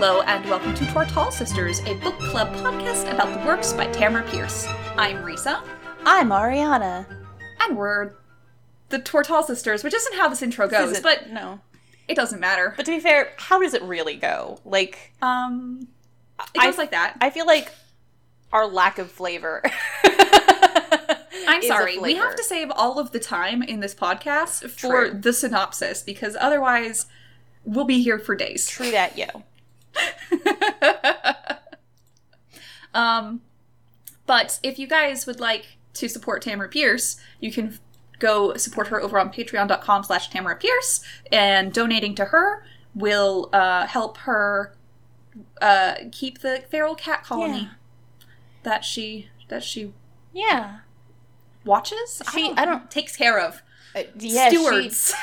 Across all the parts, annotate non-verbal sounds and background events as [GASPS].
Hello, and welcome to Tortall Sisters, a book club podcast about the works by Tamora Pierce. I'm Risa, I'm Ariana. and we're the Tortall Sisters, which isn't how this intro goes, Is it- but no. it doesn't matter. But to be fair, how does it really go? Like, um, it I- goes like that. I feel like our lack of flavor. [LAUGHS] I'm sorry, we have to save all of the time in this podcast for True. the synopsis because otherwise we'll be here for days. True that, yo. [LAUGHS] um, but if you guys would like to support Tamora Pierce, you can go support her over on patreon.com slash Tamora Pierce, and donating to her will uh, help her uh, keep the feral cat colony Yeah. that she that she Yeah. watches. She- I don't- takes care of. Uh, yeah, she- Stewards.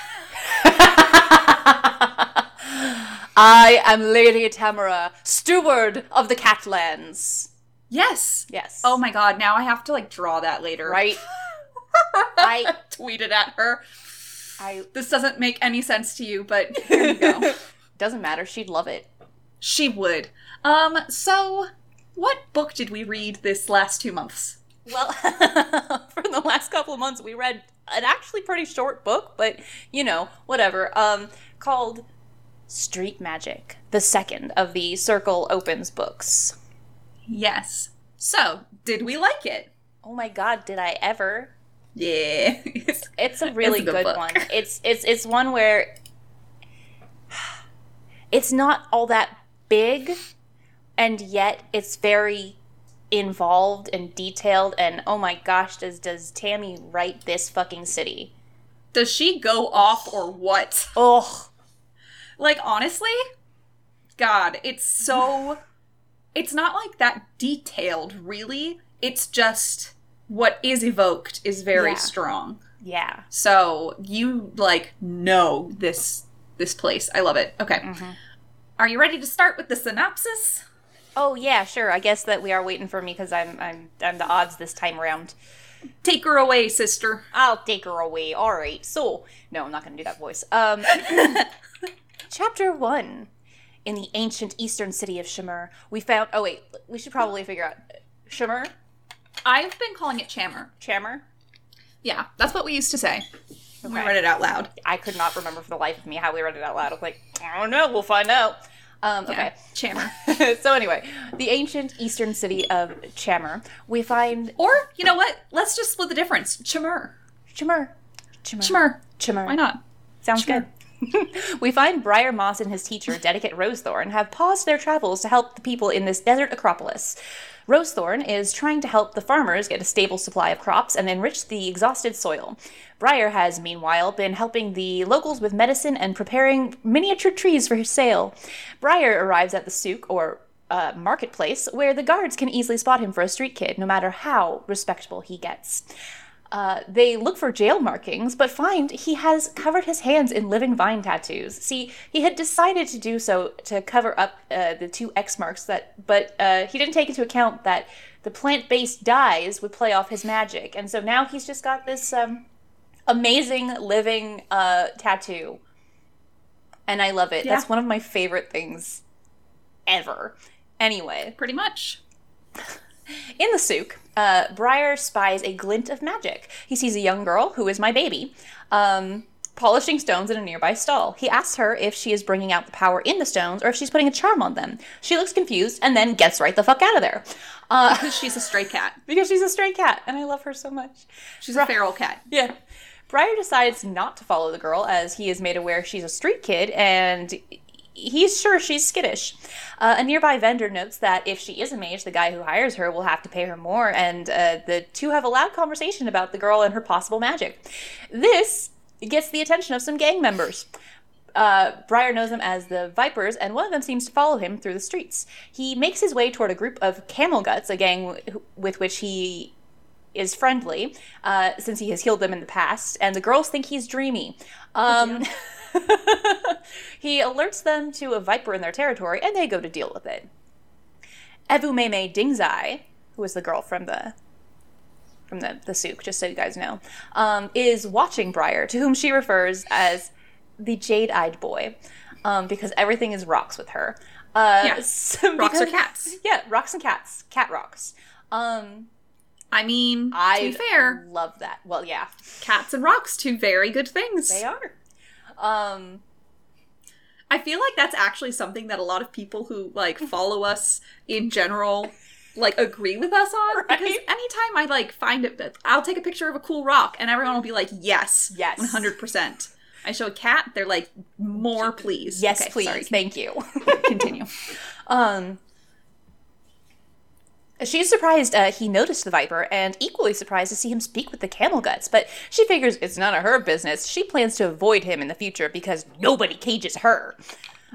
[LAUGHS] [LAUGHS] I am Lady Tamara, steward of the Catlands. Yes. Yes. Oh my god! Now I have to like draw that later. Right. [LAUGHS] I tweeted at her. I This doesn't make any sense to you, but [LAUGHS] here you go. doesn't matter. She'd love it. she would. Um. So, what book did we read this last two months? Well, [LAUGHS] for the last couple of months, we read an actually pretty short book, but you know, whatever. Um, called Street Magic, the second of the Circle Opens books. Yes. So, did we like it? Oh my god, did I ever? Yeah. It's [LAUGHS] a really It's a good good, one. It's it's it's one where [SIGHS] it's not all that big, and yet it's very involved and detailed. And oh my gosh, does does Tammy write this fucking city? Does she go off or what? Ugh. Like honestly, God, it's so. [LAUGHS] It's not like that detailed, really. It's just what is evoked is very Yeah. strong. Yeah. So you like know this this place. I love it. Okay. Mm-hmm. Are you ready to start with the synopsis? Oh yeah, sure. I guess that we are waiting for me because I'm I'm I'm the odds this time around. Take her away, sister. I'll take her away. All right. So no, I'm not going to do that voice. Um, [LAUGHS] [LAUGHS] chapter one. In the ancient eastern city of Shimmer, we found. Oh wait, we should probably figure out Shimmer, I've been calling it Chammer. Chammer. Yeah, that's what we used to say. when We read it out loud. I could not remember for the life of me how we read it out loud. I was like, I don't know. We'll find out. Um, Yeah, okay. Chammer. [LAUGHS] so anyway, the ancient eastern city of Chammer, we find Or you know what? Let's just split the difference. Chammer. Chimmer. Chimmer. Chammer. Chimmer. Why not? Sounds good. [LAUGHS] we find Briar Moss and his teacher, Dedicate Rosethorn, have paused their travels to help the people in this desert acropolis. Rosethorn is trying to help the farmers get a stable supply of crops and enrich the exhausted soil. Briar has, meanwhile, been helping the locals with medicine and preparing miniature trees for sale. Briar arrives at the souk, or uh, marketplace, where the guards can easily spot him for a street kid, no matter how respectable he gets. Uh, they look for jail markings, but find he has covered his hands in living vine tattoos. See, he had decided to do so to cover up uh, the two X marks that, but uh, he didn't take into account that the plant-based dyes would play off his magic, and so now he's just got this um, amazing living uh, tattoo, and I love it. Yeah. That's one of my favorite things ever. Anyway, Pretty much. In the souk, uh, Briar spies a glint of magic. He sees a young girl, who is my baby, um, polishing stones in a nearby stall. He asks her if she is bringing out the power in the stones or if she's putting a charm on them. She looks confused and then gets right the fuck out of there. Uh, [LAUGHS] Because she's a stray cat. [LAUGHS] because she's a stray cat, and I love her so much. She's a feral cat. [LAUGHS] Yeah. Briar decides not to follow the girl as he is made aware she's a street kid and he's sure she's skittish. Uh, a nearby vendor notes that if she is a mage, the guy who hires her will have to pay her more, and uh, the two have a loud conversation about the girl and her possible magic. This gets the attention of some gang members. Uh, Briar knows them as the Vipers, and one of them seems to follow him through the streets. He makes his way toward a group of Camel Guts, a gang w- with which he is friendly, uh, since he has healed them in the past, and the girls think he's dreamy. Um, [LAUGHS] he alerts them to a viper in their territory, and they go to deal with it. Evu Evumeimei Dingzai, who is the girl from the from the, the souk, just so you guys know, um, is watching Briar, to whom she refers as the jade eyed boy, um, because everything is rocks with her. Uh, Yeah. [LAUGHS] so Rocks are because- cats. Yeah, rocks and cats. Cat rocks. Um, I mean, I to be fair, love that. Well, yeah, cats and rocks, two very good things. they are. Um, I feel like that's actually something that a lot of people who like follow us in general like agree with us on because anytime I like find it I'll take a picture of a cool rock and everyone will be like yes Yes. 100% I show a cat they're like more please yes, Okay, please, sorry, thank you. [LAUGHS] continue [LAUGHS] Um, she's surprised uh, he noticed the viper, and equally surprised to see him speak with the camel guts. But she figures it's none of her business. She plans to avoid him in the future because nobody cages her.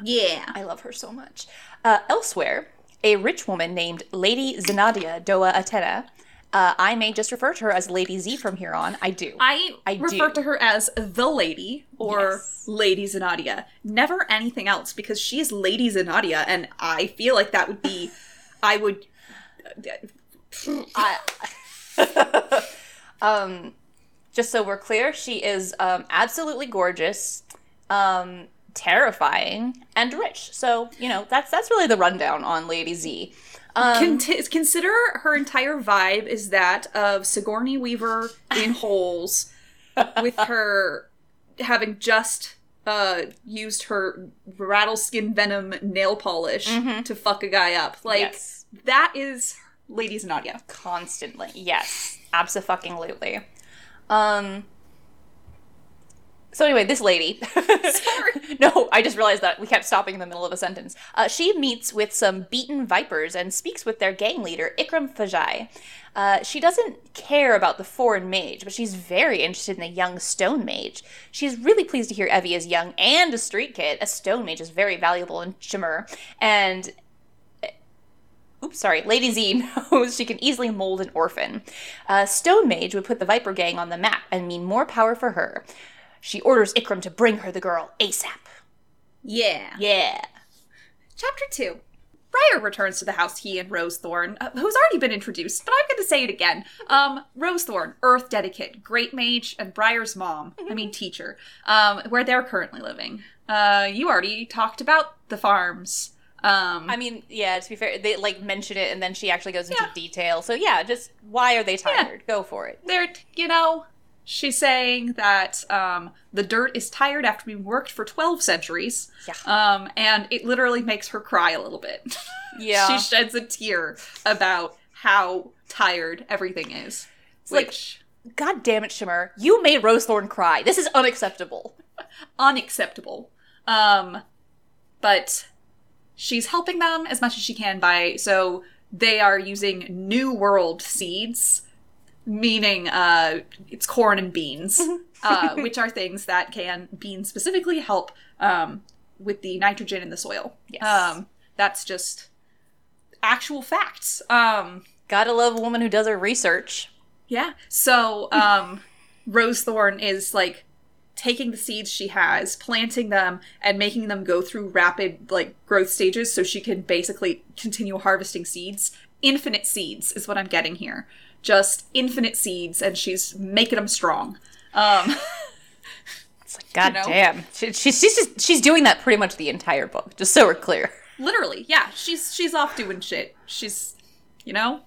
yeah I love her so much. Uh, elsewhere, a rich woman named Lady Zenadia Doa Attanir. Uh, I may just refer to her as Lady Z from here on. I do. I, I refer do. to her as the lady or Yes. Lady Zanadia. Never anything else because she is Lady Zanadia, and I feel like that would be. I would. I- [LAUGHS] um, just so we're clear, she is um, absolutely gorgeous, um, terrifying, and rich. So you know that's that's really the rundown on Lady Z. Um, Conti- consider her entire vibe is that of Sigourney Weaver in [LAUGHS] holes, with her having just uh, used her rattleskin venom nail polish to fuck a guy up. Like Yes. That is Lady Zanadia. constantly, yes, absolutely. Um. So anyway, this lady. [LAUGHS] No, I just realized that we kept stopping in the middle of a sentence. Uh, she meets with some beaten vipers and speaks with their gang leader, Ikram Fajai. Uh, she doesn't care about the foreign mage, but she's very interested in the young stone mage. She's really pleased to hear Evvy is young and a street kid. A stone mage is very valuable in Shimmer, and Oops, sorry. Lady Z [LAUGHS] knows she can easily mold an orphan. Uh, Stone Mage would put the Viper Gang on the map and mean more power for her. She orders Ikram to bring her the girl ASAP. Yeah. Yeah. Chapter 2. Briar returns to the house he and Rosethorn, uh, who's already been introduced, but I'm going to say it again. Um, Rosethorn, Earth Dedicate, Great Mage, and Briar's mom, I mean teacher, um, where they're currently living. Uh, you already talked about the farms. Um, I mean, yeah, to be fair, they like mention it and then she actually goes into Yeah. detail. So yeah, just why are they tired? Go for it. they're, you know, she's saying that um, the dirt is tired after being worked for 12 centuries. Yeah. Um, and it literally makes her cry a little bit. [LAUGHS] Yeah. she sheds a tear about how tired everything is. like- which God damn it, Shimmer. You made Rosethorn cry. This is unacceptable. [LAUGHS] unacceptable. Um, but she's helping them as much as she can by so they are using New World seeds, meaning uh, it's corn and beans, uh, [LAUGHS] which are things that can beans specifically help um, with the nitrogen in the soil. Yes. Um, that's just actual facts. Um, Gotta love a woman who does her research. Yeah. So, um, Rosethorn is like taking the seeds she has, planting them, and making them go through rapid like growth stages so she can basically continue harvesting seeds. Infinite seeds is what I'm getting here. Just infinite seeds, and she's making them strong. Um, [LAUGHS] It's like, God know? damn. She, she's, she's, just, she's doing that pretty much the entire book, just so we're clear. literally, yeah. She's she's off doing shit. She's, you know.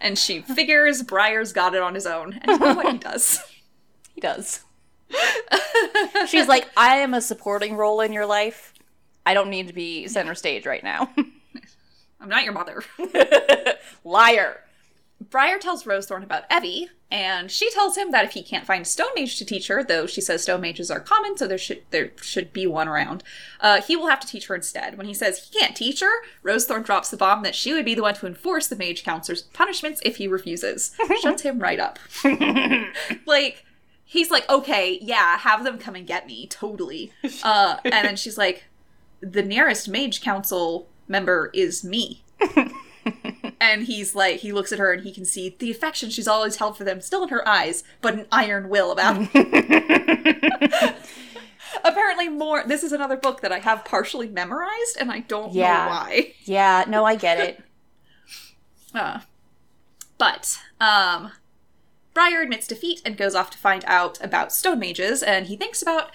And she figures Briar's got it on his own, and you know what he [LAUGHS] does. He does. [LAUGHS] She's like, I am a supporting role in your life. I don't need to be center stage right now. [LAUGHS] I'm not your mother. [LAUGHS] Liar. Briar tells Rosethorn about Evie, and she tells him that if he can't find a stone mage to teach her, though she says stone mages are common, so there should there should be one around, uh, he will have to teach her instead. When he says he can't teach her, Rosethorn drops the bomb that she would be the one to enforce the mage counselor's punishments if he refuses. Shuts him right up. like he's like, okay, yeah, have them come and get me, totally. [LAUGHS] Uh, and then she's like, the nearest mage council member is me. [LAUGHS] and he's like, he looks at her and he can see the affection she's always held for them still in her eyes, but an iron will about [LAUGHS] Apparently, more. This is another book that I have partially memorized, and I don't Yeah. know why. Yeah, no, I get it. Uh, but um, Briar admits defeat and goes off to find out about stone mages, and he thinks about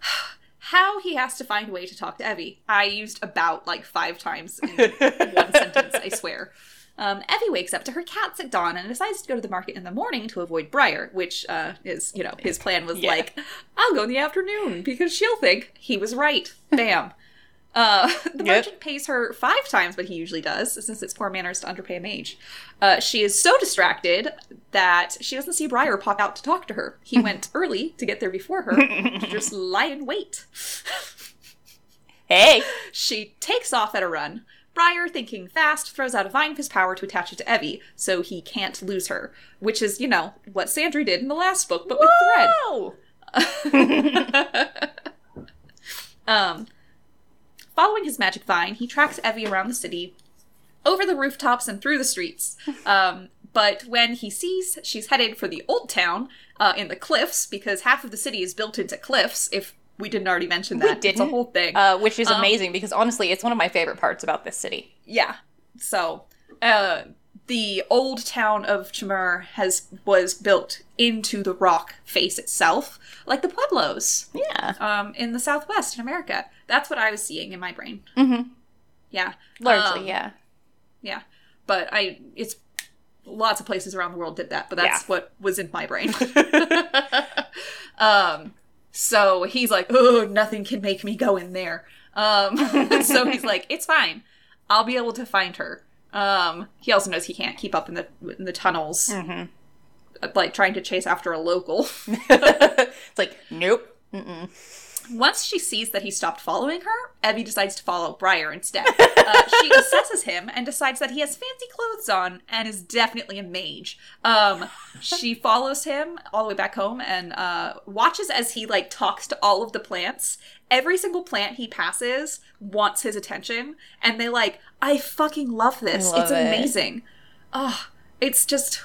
[SIGHS] how he has to find a way to talk to Evvy. I used about like five times in [LAUGHS] one sentence, I swear. Um, Evvy wakes up to her cats at dawn and decides to go to the market in the morning to avoid Briar, which uh, is, you know, his plan was Yeah. like, I'll go in the afternoon because she'll think he was right. Bam. Uh, [LAUGHS] the Yep. merchant pays her five times what he usually does, since it's poor manners to underpay a mage. Uh, she is so distracted that she doesn't see Briar pop out to talk to her. He [LAUGHS] went early to get there before her to just [LAUGHS] lie in wait. Hey, She takes off at a run. Briar, thinking fast, throws out a vine of his power to attach it to Evvy, so he can't lose her. Which is, you know, what Sandry did in the last book, but with thread. Um, following his magic vine, he tracks Evvy around the city, over the rooftops and through the streets. [LAUGHS] Um, but when he sees she's headed for the old town uh, in the cliffs, because half of the city is built into cliffs, if we didn't already mention that, it's a didn't? it's a whole thing. Uh, which is Um, amazing because honestly, it's one of my favorite parts about this city. yeah. So, uh, the old town of Chimur has was built into the rock face itself, like the pueblos Yeah, um, in the Southwest in America. That's what I was seeing in my brain. Mhm. Yeah, largely, Um, yeah. yeah. But I, it's lots of places around the world did that, but that's Yeah. what was in my brain. [LAUGHS] [LAUGHS] um, so he's like, oh, nothing can make me go in there. Um, [LAUGHS] so he's like, it's fine. I'll be able to find her. Um, he also knows he can't keep up in the in the tunnels, Mhm. like trying to chase after a local. [LAUGHS] it's like nope. Mm-mm. Once she sees that he stopped following her, Evvy decides to follow Briar instead. Uh, she [LAUGHS] assesses him and decides that he has fancy clothes on and is definitely a mage. Um, she follows him all the way back home and uh, watches as he like talks to all of the plants. Every single plant he passes wants his attention, and they like, I fucking love this. Love it's it. amazing. Oh, it's just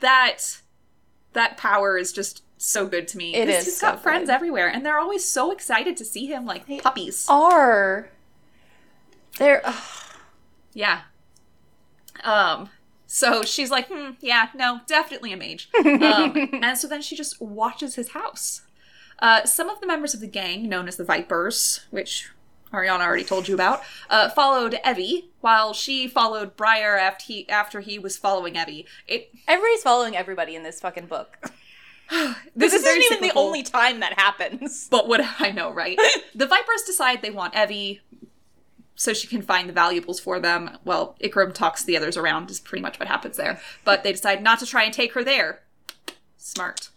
that that power is just so good to me. It He's- is so got friends good. everywhere, and they're always so excited to see him like puppies. Are there? ugh, Yeah. Um. So she's like, hmm, yeah, no, definitely a mage. [LAUGHS] Um, and so then she just watches his house. Uh, some of the members of the gang, known as the Vipers, which Ariana already told you about, uh, followed Evvy, while she followed Briar after he after he was following Evvy. It everybody's following everybody in this fucking book. [LAUGHS] [SIGHS] this, This, is isn't even the only time that happens. But what [LAUGHS] I know, right? [LAUGHS] the Vipers decide they want Evvy so she can find the valuables for them. Well, Ikram talks the others around, is pretty much what happens there. But they decide not to try and take her there. Smart.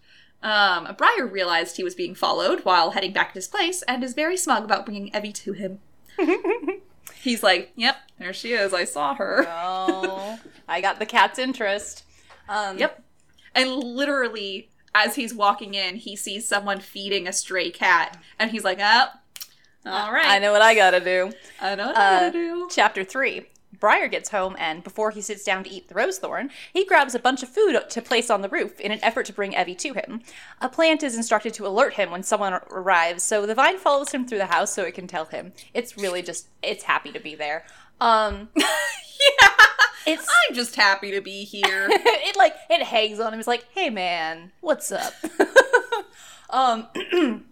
Um, Briar realized he was being followed while heading back to his place and is very smug about bringing Evvy to him. [LAUGHS] He's like, yep, there she is. I saw her. Oh, I got the cat's interest. Um, Yep. And literally, as he's walking in, he sees someone feeding a stray cat. And he's like, oh, all right. I know what I gotta do. I know what I Uh, gotta do. Chapter 3. Briar gets home, and before he sits down to eat the rosethorn, he grabs a bunch of food to place on the roof in an effort to bring Evvy to him. A plant is instructed to alert him when someone arrives, so the vine follows him through the house so it can tell him. It's really just, it's happy to be there. Um, [LAUGHS] yeah. It's, I'm just happy to be here. [LAUGHS] it like, it hangs on him. It's like, hey man, what's up? [LAUGHS] um, [CLEARS THROAT]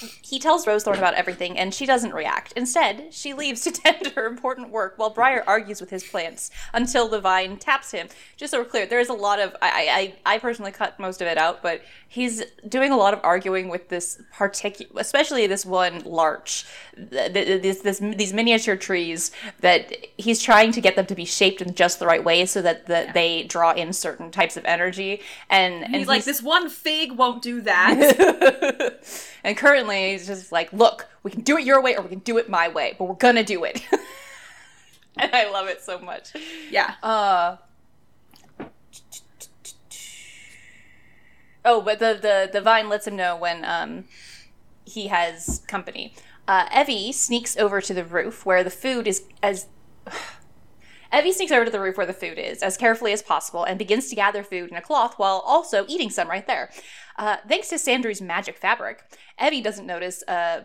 [CLEARS THROAT] He tells Rosethorn about everything, and she doesn't react. Instead, she leaves to [LAUGHS] tend to her important work while Briar argues with his plants until the vine taps him. Just so we're clear, there's a lot of I I, I personally cut most of it out, but he's doing a lot of arguing with this particular, especially this one larch, th- th- this, this these miniature trees that he's trying to get them to be shaped in just the right way so that the, they draw in certain types of energy. And and He's like, this one fig won't do that. [LAUGHS] and currently, he's just like, look, we can do it your way or we can do it my way, but we're gonna do it. [LAUGHS] and I love it so much. yeah. Uh. Oh, but the, the, the vine lets him know when um, he has company. Uh, Evvy sneaks over to the roof where the food is as. [SIGHS] Evvy sneaks over to the roof where the food is as carefully as possible and begins to gather food in a cloth while also eating some right there. Uh, thanks to Sandry's magic fabric, Evvy doesn't notice uh,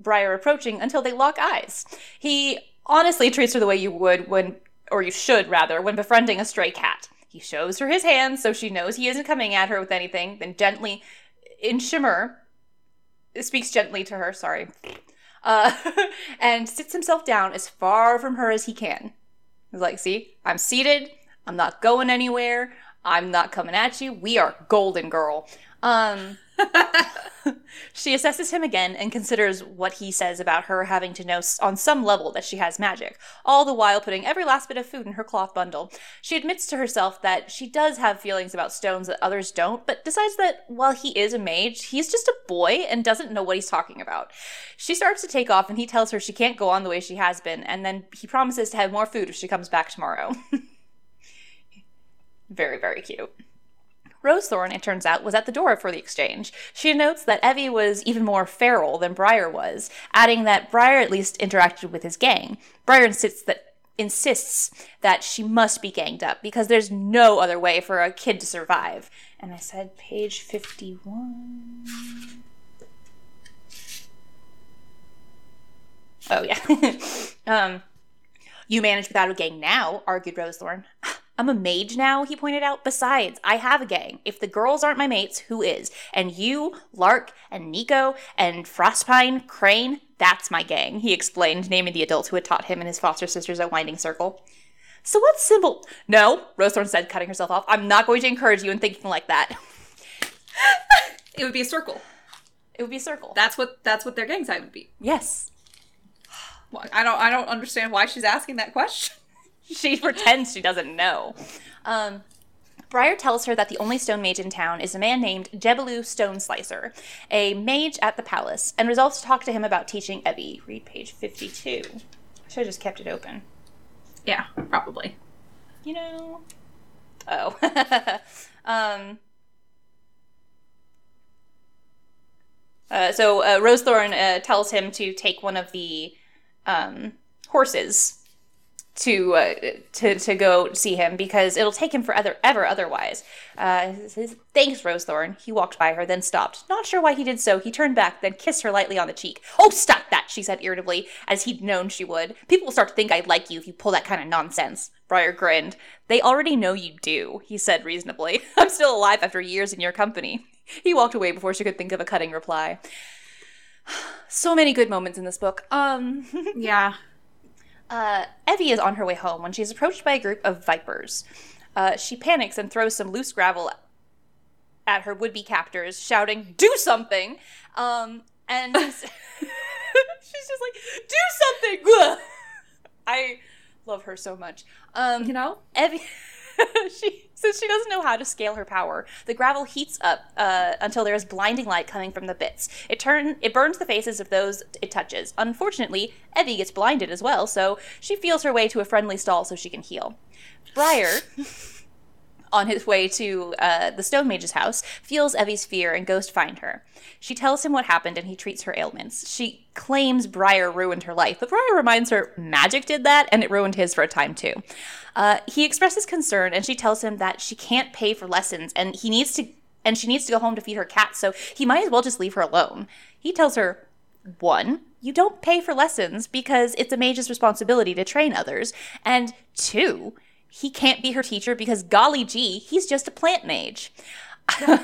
Briar approaching until they lock eyes. He honestly treats her the way you would when, or you should rather, when befriending a stray cat. He shows her his hands so she knows he isn't coming at her with anything, then gently, in shimmer, speaks gently to her, sorry, uh, [LAUGHS] and sits himself down as far from her as he can. He's like, see, I'm seated. I'm not going anywhere. I'm not coming at you. We are golden girl. Um, she assesses him again and considers what he says about her having to know on some level that she has magic, all the while putting every last bit of food in her cloth bundle. She admits to herself that she does have feelings about stones that others don't, but decides that while he is a mage, he's just a boy and doesn't know what he's talking about. She starts to take off and he tells her she can't go on the way she has been, and then he promises to have more food if she comes back tomorrow. [LAUGHS] very, very cute. Rosethorn, it turns out, was at the door for the exchange. She notes that Evvy was even more feral than Briar was, adding that Briar at least interacted with his gang. Briar insists that insists that she must be ganged up because there's no other way for a kid to survive. And I said page 51. Oh yeah. [LAUGHS] um you manage without a gang now, argued Rosethorn. [LAUGHS] I'm a mage now, he pointed out. Besides, I have a gang. If the girls aren't my mates, who is? And you, Lark, and Niko, and Frostpine, Crane, that's my gang, he explained, naming the adults who had taught him and his foster sisters at Winding Circle. So what symbol? No, Rosethorn said, cutting herself off. I'm not going to encourage you in thinking like that. it would be a circle. It would be a circle. That's what that's what their gang sign would be. Yes. Well, I don't I don't understand why she's asking that question. [LAUGHS] she pretends she doesn't know. Um, Briar tells her that the only stone mage in town is a man named Jebelu Stone Slicer, a mage at the palace, and resolves to talk to him about teaching Evvy. Read page 52. I should have just kept it open. Yeah, probably. You know. Oh. [LAUGHS] um. Uh, so uh, Rosethorn uh, tells him to take one of the um, horses to uh, to to go see him because it'll take him forever ever otherwise. Uh, says, Thanks, Rosethorn. He walked by her, then stopped. Not sure why he did so. He turned back, then kissed her lightly on the cheek. Oh, stop that! She said irritably, as he'd known she would. People will start to think I like you if you pull that kind of nonsense. Briar grinned. They already know you do, he said reasonably. [LAUGHS] I'm still alive after years in your company. He walked away before she could think of a cutting reply. [SIGHS] So many good moments in this book. Um, [LAUGHS] yeah. Uh, Evvy is on her way home when she's approached by a group of vipers. Uh, she panics and throws some loose gravel at her would be captors, shouting, Do something! Um, and [LAUGHS] [LAUGHS] she's just like, Do something! [LAUGHS] I love her so much. Um, You know? Evvy. [LAUGHS] she since she doesn't know how to scale her power, the gravel heats up uh, until there is blinding light coming from the bits. It turn it burns the faces of those it touches. Unfortunately, Evvy gets blinded as well, so she feels her way to a friendly stall so she can heal. Briar. [LAUGHS] on his way to uh, the Stone Mage's house, feels Evvy's fear and goes to find her. She tells him what happened and he treats her ailments. She claims Briar ruined her life, but Briar reminds her magic did that and it ruined his for a time too. Uh, he expresses concern and she tells him that she can't pay for lessons and he needs to and she needs to go home to feed her cat, so he might as well just leave her alone. He tells her, one, you don't pay for lessons because it's a mage's responsibility to train others, and two, he can't be her teacher because golly gee, he's just a plant mage. [LAUGHS]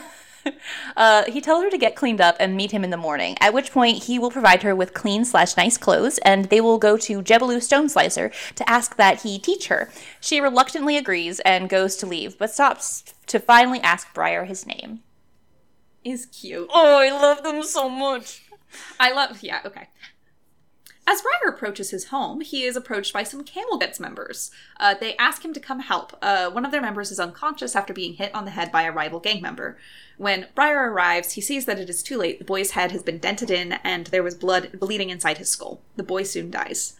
uh, he tells her to get cleaned up and meet him in the morning, at which point he will provide her with clean slash nice clothes, and they will go to Jebelu Stone Slicer to ask that he teach her. She reluctantly agrees and goes to leave, but stops to finally ask Briar his name. Is cute. Oh, I love them so much. I love. Yeah, okay. As Briar approaches his home, he is approached by some Camel Camelguts members. Uh, they ask him to come help. Uh, one of their members is unconscious after being hit on the head by a rival gang member. When Briar arrives, he sees that it is too late. The boy's head has been dented in, and there was blood bleeding inside his skull. The boy soon dies.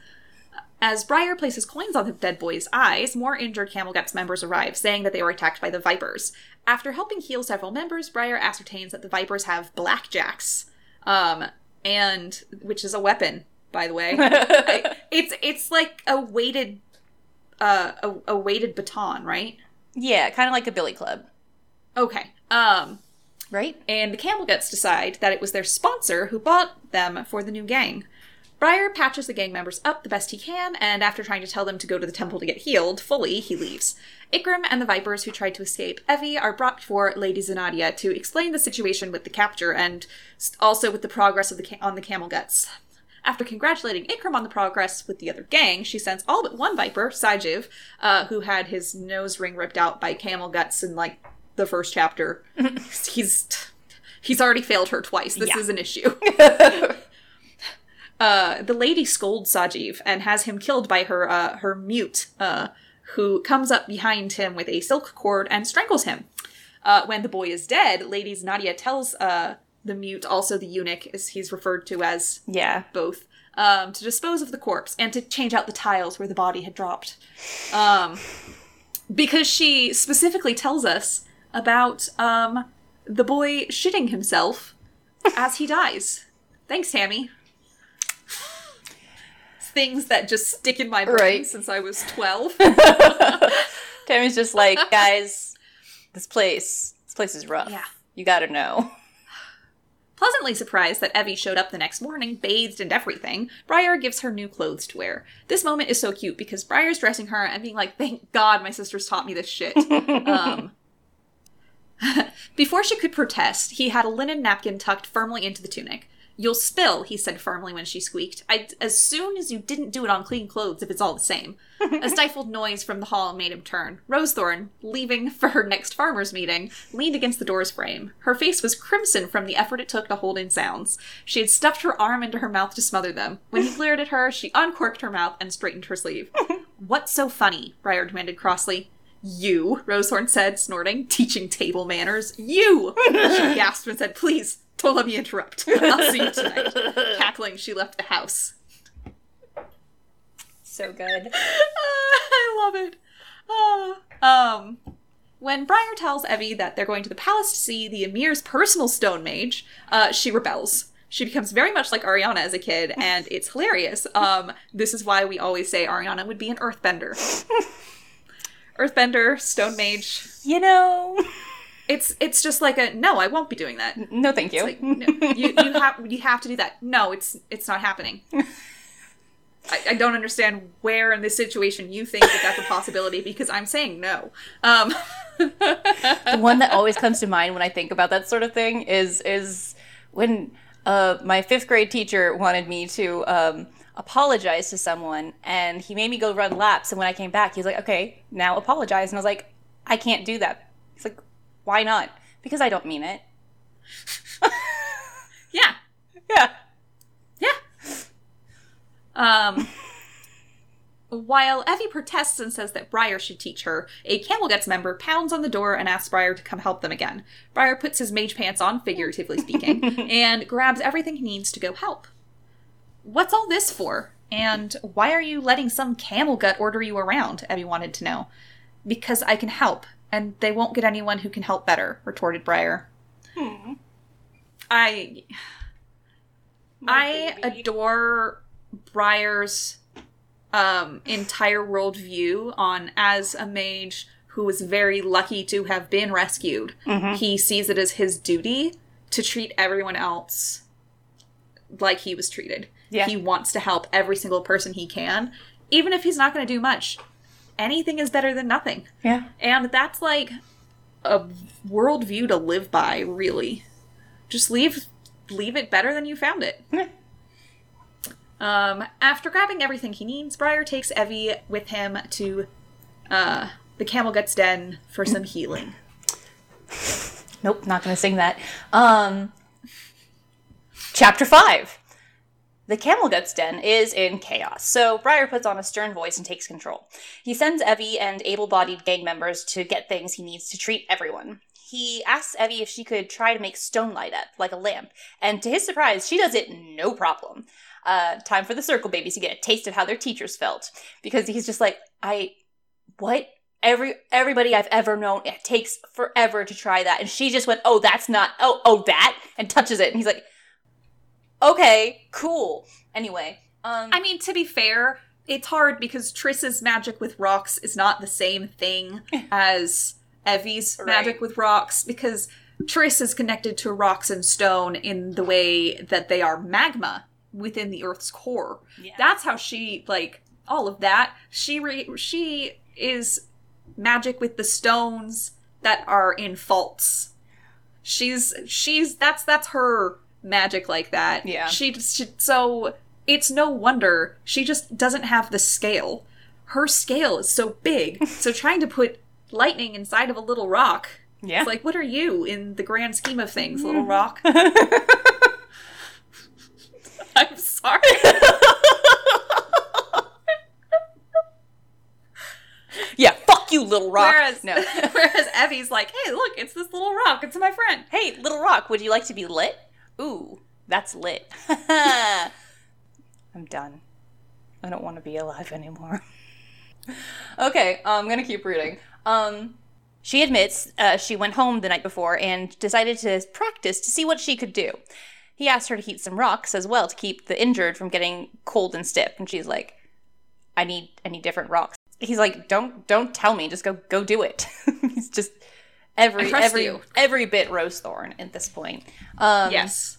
As Briar places coins on the dead boy's eyes, more injured Camel Camelguts members arrive, saying that they were attacked by the Vipers. After helping heal several members, Briar ascertains that the Vipers have blackjacks, um, and which is a weapon, by the way. [LAUGHS] I- it's it's like a weighted, uh, a, a weighted baton, right? Yeah, kind of like a billy club, Okay. Um, right? and the Camelguts decide that it was their sponsor who bought them for the new gang. Briar patches the gang members up the best he can, and after trying to tell them to go to the temple to get healed fully, he leaves. Ikram and the Vipers who tried to escape Evie are brought before Lady Zanadia to explain the situation with the capture and also with the progress of the ca- on the camel guts. After congratulating Ikram on the progress with the other gang, she sends all but one Viper, Sajiv, uh, who had his nose ring ripped out by camel guts in like the first chapter. [LAUGHS] he's he's already failed her twice. This Yeah. is an issue. [LAUGHS] uh, the lady scolds Sajiv and has him killed by her uh, her mute, uh, who comes up behind him with a silk cord and strangles him. Uh, when the boy is dead, Lady Nadia tells uh, the mute, also the eunuch, as he's referred to as Yeah. both, um, to dispose of the corpse and to change out the tiles where the body had dropped. Um, because she specifically tells us about um, the boy shitting himself as he dies. Thanks, Tammy. Things that just stick in my brain Right. since I was 12. [LAUGHS] Tammy's just like, guys, this place, this place is rough. Yeah. You gotta know. Pleasantly surprised that Evvy showed up the next morning, bathed and everything, Briar gives her new clothes to wear. This moment is so cute because Briar's dressing her and being like, thank God my sisters taught me this shit. um, [LAUGHS] before she could protest, he had a linen napkin tucked firmly into the tunic. You'll spill, he said firmly when she squeaked. I, as soon as you didn't do it on clean clothes if it's all the same. A [LAUGHS] stifled noise from the hall made him turn. Rosethorn, leaving [LAUGHS] for her next farmers' meeting, leaned against the door's frame. Her face was crimson from the effort it took to hold in sounds. She had stuffed her arm into her mouth to smother them. When he [LAUGHS] glared at her, she uncorked her mouth and straightened her sleeve. What's so funny? Briar demanded crossly. You, Rosethorn said, snorting, teaching table manners. You! She gasped and said, Please, don't let me interrupt. [LAUGHS] I'll see you tonight. [LAUGHS] Cackling, she left the house. So good. [LAUGHS] I love it. Ah. um, when Briar tells Evvy that they're going to the palace to see the Emir's personal stone mage, uh, she rebels. She becomes very much like Ariana as a kid, and it's hilarious. Um, this is why we always say Ariana would be an earthbender. earthbender, stone mage. You know, It's it's just like a no, I won't be doing that. no, thank you. Like [LAUGHS] no, you you have you have to do that. No, it's it's not happening. I, I don't understand where in this situation you think that that's a possibility because I'm saying no. Um, the one that always comes to mind when I think about that sort of thing is is when uh, my fifth grade teacher wanted me to um, apologize to someone, and he made me go run laps. And when I came back, he was like, "Okay, now apologize." And I was like, "I can't do that." He's like, "Why not?" Because I don't mean it. [LAUGHS] yeah, Yeah. yeah. Um, while Evvy protests and says that Briar should teach her, a Camel Guts member pounds on the door and asks Briar to come help them again. Briar puts his mage pants on, figuratively speaking, [LAUGHS] and grabs everything he needs to go help. What's all this for? And why are you letting some camel gut order you around? Evvy wanted to know. Because I can help, and they won't get anyone who can help better, retorted Briar. I I adore Briar's um, entire worldview on as a mage who was very lucky to have been rescued. He sees it as his duty to treat everyone else like he was treated. Yeah. He wants to help every single person he can, even if he's not going to do much. Anything is better than nothing. Yeah. And that's like a worldview to live by, really. Just leave leave it better than you found it. Yeah. Um, after grabbing everything he needs, Briar takes Evvy with him to uh, the Camel Guts Den for some healing. Nope, not going to sing that. Um, chapter 5. The Camel Guts Den is in chaos, so Briar puts on a stern voice and takes control. He sends Evvy and able bodied gang members to get things he needs to treat everyone. He asks Evvy if she could try to make stone light up, like a lamp, and to his surprise, she does it no problem. Uh, time for the circle babies to get a taste of how their teachers felt, because he's just like, I. What? every everybody I've ever known, it takes forever to try that. And she just went, "Oh, that's not. Oh, oh, that," and touches it, and he's like, "Okay, cool." Anyway, um, I mean, to be fair, it's hard because Tris's magic with rocks is not the same thing [LAUGHS] as Evvy's Right. magic with rocks because Tris is connected to rocks and stone in the way that they are magma within the Earth's core. Yeah. That's how she like all of that. She re- she is magic with the stones that are in faults. She's she's that's that's her magic like that. Yeah. She, she so it's no wonder she just doesn't have the scale. Her scale is so big. [LAUGHS] so trying to put lightning inside of a little rock. Yeah. It's like what are you in the grand scheme of things, little hmm. rock? [LAUGHS] I'm sorry. yeah, fuck you, little rock. Whereas, no. [LAUGHS] whereas Evvy's like, hey, look, it's this little rock. It's my friend. hey, little rock, would you like to be lit? Ooh, that's lit. [LAUGHS] I'm done. I don't want to be alive anymore. [LAUGHS] okay, I'm gonna keep reading. Um, she admits uh, she went home the night before and decided to practice to see what she could do. He asked her to heat some rocks as well to keep the injured from getting cold and stiff, and she's like, "I need, I need different rocks." He's like, "Don't, don't tell me. Just go, go do it." [LAUGHS] He's just every, every, you. every bit Rosethorn at this point. Um, yes.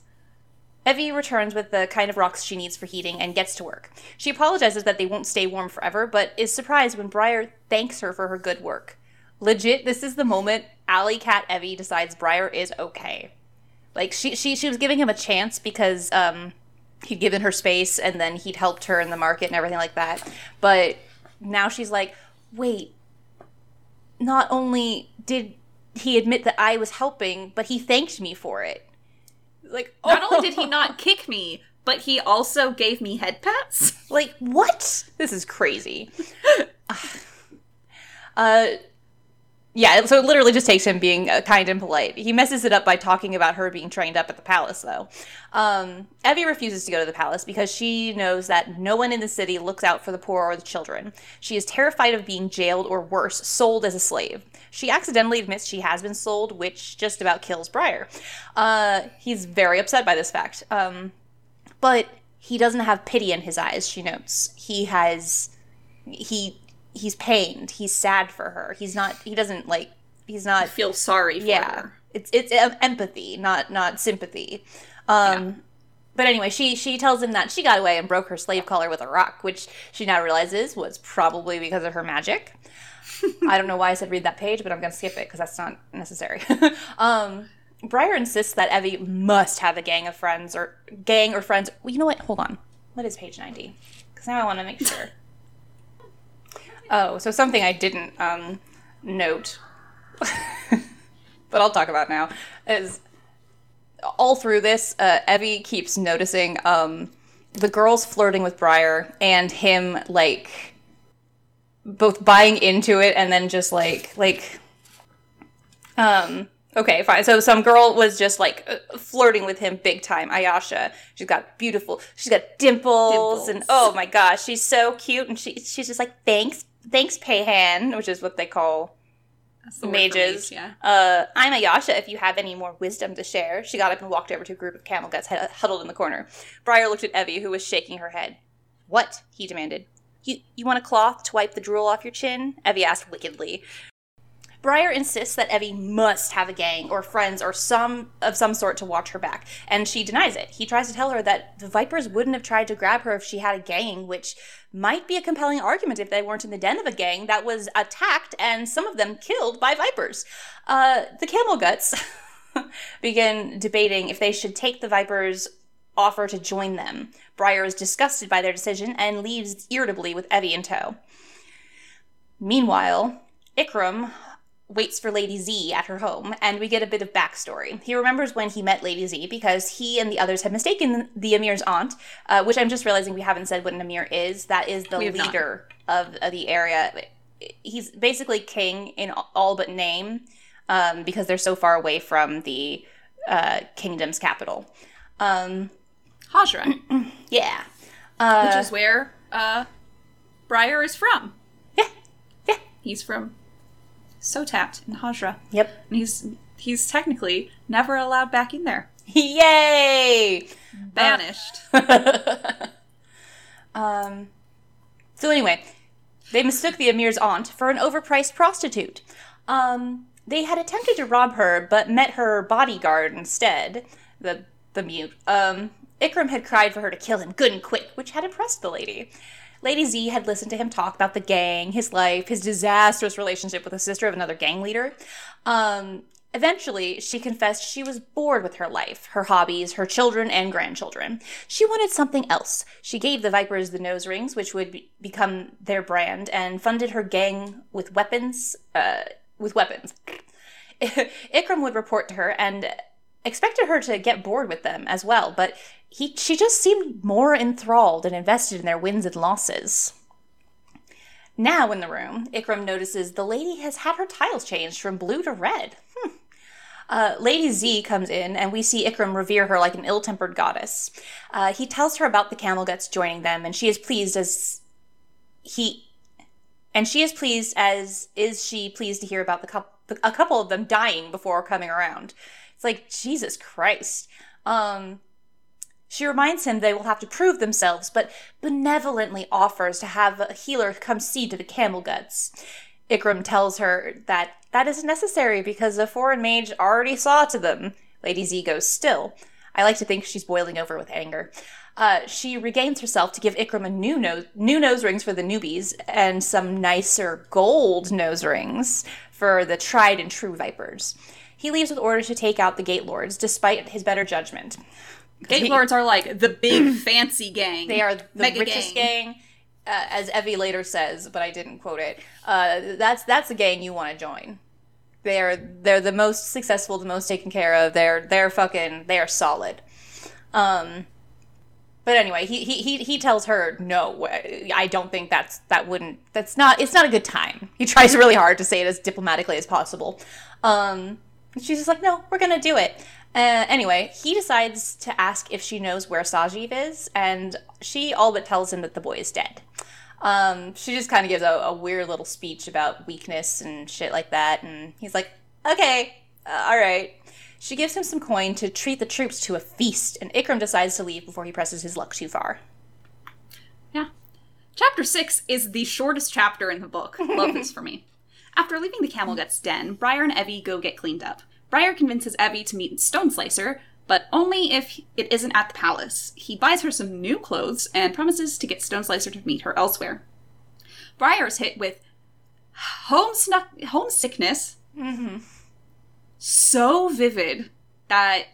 Evvy returns with the kind of rocks she needs for heating and gets to work. She apologizes that they won't stay warm forever, but is surprised when Briar thanks her for her good work. Legit, this is the moment Alley Cat Evvy decides Briar is okay. Like she she she was giving him a chance because um he'd given her space and then he'd helped her in the market and everything like that. But now she's like, wait, not only did he admit that I was helping, but he thanked me for it. Like Not only did he not [LAUGHS] kick me, but he also gave me head pats. Like, what? This is crazy. [LAUGHS] uh, yeah, so it literally just takes him being uh, kind and polite. He messes it up by talking about her being trained up at the palace, though. Um, Evvy refuses to go to the palace because she knows that no one in the city looks out for the poor or the children. She is terrified of being jailed or worse, sold as a slave. She accidentally admits she has been sold, which just about kills Briar. Uh, he's very upset by this fact. Um, but he doesn't have pity in his eyes she notes he has he he's pained he's sad for her he's not he doesn't like he's not Feel sorry for yeah her. it's it's empathy not not sympathy um but anyway she she tells him that she got away and broke her slave collar with a rock which she now realizes was probably because of her magic [LAUGHS] i don't know why i said read that page but i'm gonna skip it because that's not necessary [LAUGHS] um Briar insists that Evvy must have a gang of friends or gang or friends. Well, you know what? Hold on. What is page 90? Because now I want to make sure. Oh, so something I didn't um, note, [LAUGHS] but I'll talk about now, is all through this, uh, Evvy keeps noticing um, the girls flirting with Briar and him, like, both buying into it and then just like, like, um, okay, fine. So some girl was just like uh, flirting with him big time. Ayasha. She's got beautiful. She's got dimples, and oh my gosh, she's so cute. And she she's just like thanks, thanks, Payhan, which is what they call the mages. mage, yeah. Uh, I'm Ayasha. If you have any more wisdom to share, she got up and walked over to a group of camel guts huddled in the corner. Briar looked at Evvy, who was shaking her head. What? he demanded. You you want a cloth to wipe the drool off your chin? Evvy asked wickedly. Briar insists that Evvy must have a gang or friends or some of some sort to watch her back, and she denies it. He tries to tell her that the Vipers wouldn't have tried to grab her if she had a gang, which might be a compelling argument if they weren't in the den of a gang that was attacked and some of them killed by Vipers. Uh, the Camel Guts [LAUGHS] begin debating if they should take the Vipers' offer to join them. Briar is disgusted by their decision and leaves irritably with Evvy in tow. Meanwhile, Ikram waits for Lady Z at her home, and we get a bit of backstory. He remembers when he met Lady Z because he and the others had mistaken the Emir's aunt, uh, which I'm just realizing we haven't said what an Emir is. That is the We have not. leader of, of the area. He's basically king in all but name um, because they're so far away from the uh, kingdom's capital. Um, Hajra, [CLEARS THROAT] yeah. Uh, which is where uh, Briar is from. yeah. Yeah. He's from Sotat in Hajra. Yep. And he's he's technically never allowed back in there. [LAUGHS] Yay! Banished. [LAUGHS] Um, so anyway, they mistook the Emir's aunt for an overpriced prostitute. Um, they had attempted to rob her, but met her bodyguard instead, the the mute. Um, Ikram had cried for her to kill him good and quick, which had impressed the lady. Lady Z had listened to him talk about the gang, his life, his disastrous relationship with the sister of another gang leader. Um, eventually, she confessed she was bored with her life, her hobbies, her children, and grandchildren. She wanted something else. She gave the Vipers the nose rings, which would be- become their brand, and funded her gang with weapons. Uh, with weapons. [LAUGHS] Ikram would report to her and expected her to get bored with them as well, but he she just seemed more enthralled and invested in their wins and losses. Now in the room, Ikram notices the lady has had her tiles changed from blue to red. Hmm. Uh, lady Z comes in, and we see Ikram revere her like an ill-tempered goddess. Uh, he tells her about the camel guts joining them, and she is pleased as he, and she is pleased as is she pleased to hear about the couple, a couple of them dying before coming around. It's like Jesus Christ. Um, she reminds him they will have to prove themselves, but benevolently offers to have a healer come see to the camel guts. Ikram tells her that that is necessary because the foreign mage already saw to them. Lady Z goes still. I like to think she's boiling over with anger. Uh, she regains herself to give Ikram a new nose, new nose rings for the newbies and some nicer gold nose rings for the tried and true vipers. He leaves with orders to take out the Gate Lords, despite his better judgment. Gate Lords are like the big [CLEARS THROAT] fancy gang. They are the Mega richest gang. gang, uh, as Evvy later says, but I didn't quote it. Uh, that's that's the gang you want to join. They're they're the most successful, the most taken care of. They're they're fucking they're solid. Um, but anyway, he he he he tells her no. I don't think that's that wouldn't that's not it's not a good time. He [LAUGHS] tries really hard to say it as diplomatically as possible. Um, she's just like, no, we're gonna do it. Uh, anyway, he decides to ask if she knows where Sajiv is, and she all but tells him that the boy is dead. Um, she just kind of gives a, a weird little speech about weakness and shit like that, and he's like, okay, uh, all right. She gives him some coin to treat the troops to a feast, and Ikram decides to leave before he presses his luck too far. Yeah. Chapter 6 is the shortest chapter in the book. Love this for me. [LAUGHS] After leaving the Camel Guts den, Briar and Evvy go get cleaned up. Briar convinces Evvy to meet Stone Slicer, but only if it isn't at the palace. He buys her some new clothes and promises to get Stone Slicer to meet her elsewhere. Briar is hit with homesnuck- homesickness mm-hmm. so vivid that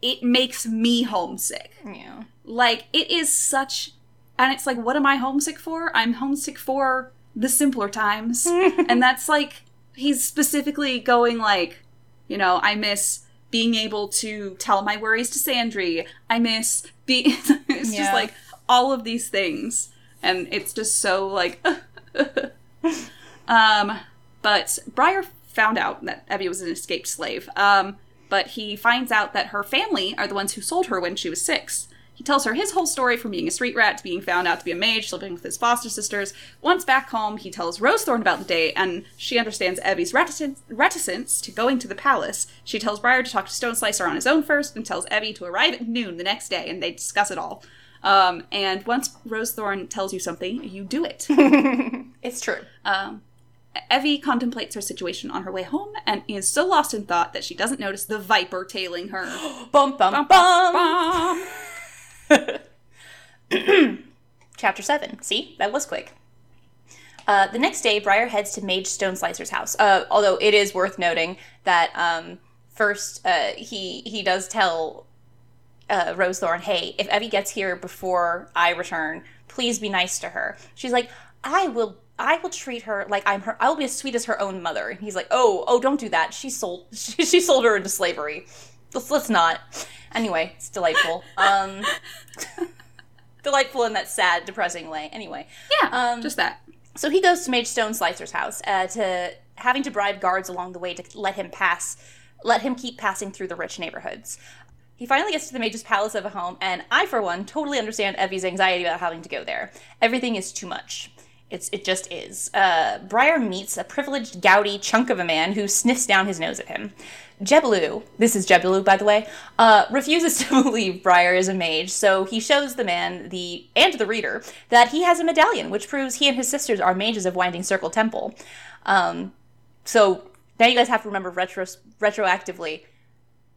it makes me homesick Yeah. like it is such and it's like what am i homesick for i'm homesick for the simpler times [LAUGHS] and that's like he's specifically going like you know i miss being able to tell my worries to sandry i miss being [LAUGHS] it's Yeah. just like all of these things and it's just so like [LAUGHS] um but Briar found out that Evvy was an escaped slave. Um, but he finds out that her family are the ones who sold her when she was six. He tells her his whole story from being a street rat to being found out to be a mage, living with his foster sisters. Once back home, he tells Rosethorn about the day, and she understands Evvy's reticence, reticence to going to the palace. She tells Briar to talk to Stone Slicer on his own first, and tells Evvy to arrive at noon the next day, and they discuss it all. Um, and once Rosethorn tells you something, you do it. [LAUGHS] It's true. Um, Evvy contemplates her situation on her way home and is so lost in thought that she doesn't notice the viper tailing her. [GASPS] Bum bum bum. Bum. [COUGHS] Chapter 7. See? That was quick. Uh, the next day, Briar heads to Mage Stone Slicer's house. Uh, although it is worth noting that um, first uh, he he does tell uh, Rosethorn, "Hey, if Evvy gets here before I return, please be nice to her." She's like, "I will." I will treat her like I'm her. I will be as sweet as her own mother. And he's like, "Oh, oh, don't do that. She sold. [LAUGHS] She, she sold her into slavery. Let's let's not." Anyway, it's delightful. [LAUGHS] Um, delightful in that sad, depressing way. Anyway, Yeah, Um, just that. so he goes to Mage Stone Slicer's house uh, to having to bribe guards along the way to let him pass, let him keep passing through the rich neighborhoods. He finally gets to the mage's palace of a home, and I, for one, totally understand Evvy's anxiety about having to go there. Everything is too much. It's it just is. Uh, Briar meets a privileged, gouty chunk of a man who sniffs down his nose at him. Jebelu, this is Jebelu, by the way, uh, refuses [LAUGHS] to believe Briar is a mage, so he shows the man the and the reader that he has a medallion, which proves he and his sisters are mages of Winding Circle Temple. Um, so now you guys have to remember retro- retroactively,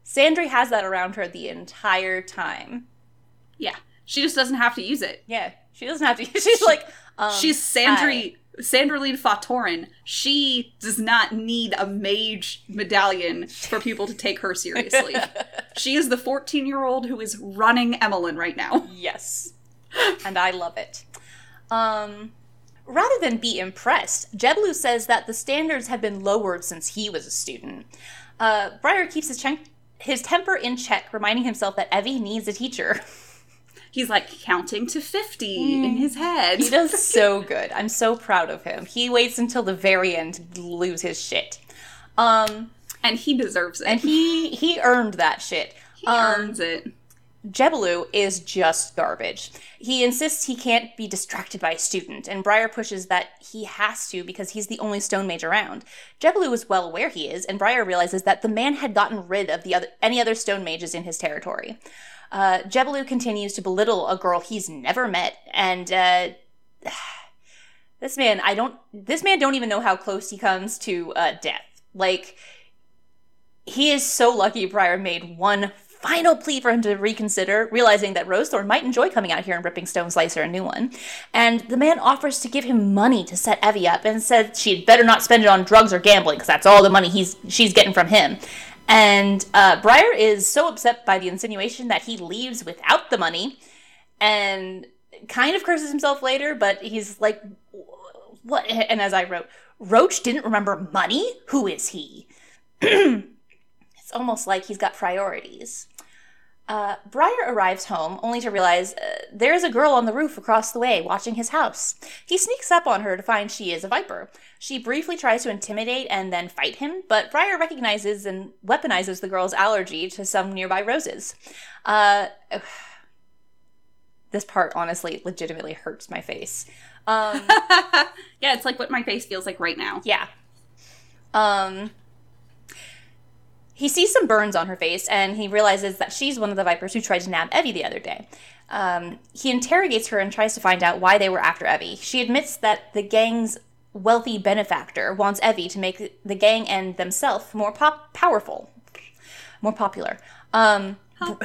Sandry has that around her the entire time. Yeah. She just doesn't have to use it. Yeah, she doesn't have to. Use [LAUGHS] it. She's like, um, She's Sandry Sandrilene Fatorin. She does not need a mage medallion for people to take her seriously. [LAUGHS] she is the 14 year old who is running Emelan right now. Yes. and I love it. Um, rather than be impressed, Jebelu says that the standards have been lowered since he was a student. Uh, Briar keeps his, chen- his temper in check, reminding himself that Evvy needs a teacher. [LAUGHS] He's like counting to 50 in his head. He does [LAUGHS] so good. I'm so proud of him. He waits until the very end to lose his shit. Um, and he deserves it. and he he earned that shit. he um, earns it. Jebelu is just garbage. He insists he can't be distracted by a student, and Briar pushes that he has to because he's the only stone mage around. Jebelu is well aware he is, and Briar realizes that the man had gotten rid of the other any other stone mages in his territory. Uh, continues to belittle a girl he's never met, and uh, [SIGHS] this man, I don't, this man don't even know how close he comes to uh, death. Like, he is so lucky Briar made one final plea for him to reconsider, realizing that Rosethorn might enjoy coming out here and ripping Stone Slicer a new one. And the man offers to give him money to set Evvy up and said she'd better not spend it on drugs or gambling because that's all the money he's she's getting from him. And uh, Briar is so upset by the insinuation that he leaves without the money and kind of curses himself later, but he's like, what? And as I wrote, Roach didn't remember money? Who is he? [CLEARS THROAT] It's almost like he's got priorities. Uh, Briar arrives home only to realize uh, there is a girl on the roof across the way watching his house. He sneaks up on her to find she is a viper. She briefly tries to intimidate and then fight him, but Briar recognizes and weaponizes the girl's allergy to some nearby roses. Uh, [SIGHS] this part honestly legitimately hurts my face. Um, [LAUGHS] yeah, it's like what my face feels like right now. yeah. Um he sees some burns on her face and he realizes that she's one of the vipers who tried to nab Evvy the other day. Um, he interrogates her and tries to find out why they were after Evvy. She admits that the gang's wealthy benefactor wants Evvy to make the gang and themselves more pop- powerful, more popular. Um, [LAUGHS]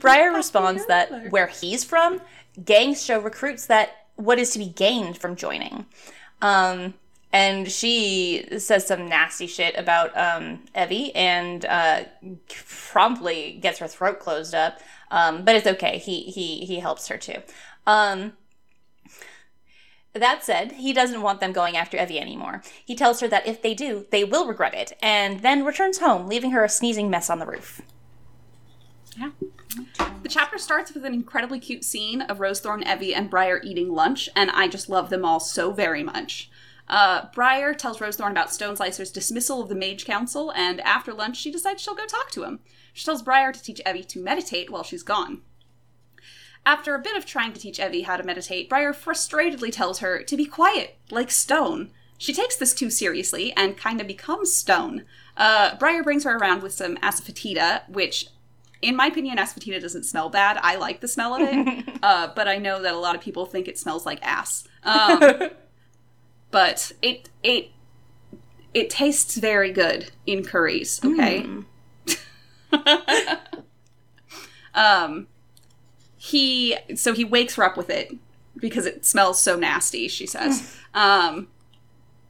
Briar responds that where he's from, gangs show recruits that what is to be gained from joining. Um, and she says some nasty shit about um, Evvy and uh, promptly gets her throat closed up. Um, but it's okay. He he he helps her too. Um, that said, he doesn't want them going after Evvy anymore. He tells her that if they do, they will regret it, and then returns home, leaving her a sneezing mess on the roof. Yeah. The chapter starts with an incredibly cute scene of Rosethorn, Evvy, and Briar eating lunch, and I just love them all so very much. Uh, Briar tells Rosethorn about Stone Slicer's dismissal of the Mage Council, and after lunch, she decides she'll go talk to him. She tells Briar to teach Evvy to meditate while she's gone. After a bit of trying to teach Evvy how to meditate, Briar frustratedly tells her to be quiet, like Stone. She takes this too seriously and kind of becomes Stone. Uh, Briar brings her around with some asafoetida, which, in my opinion, asafoetida doesn't smell bad. I like the smell of it, [LAUGHS] uh, but I know that a lot of people think it smells like ass. [LAUGHS] Um, but it it it tastes very good in curries. Okay. [LAUGHS] um, he so he wakes her up with it because it smells so nasty. She says. um,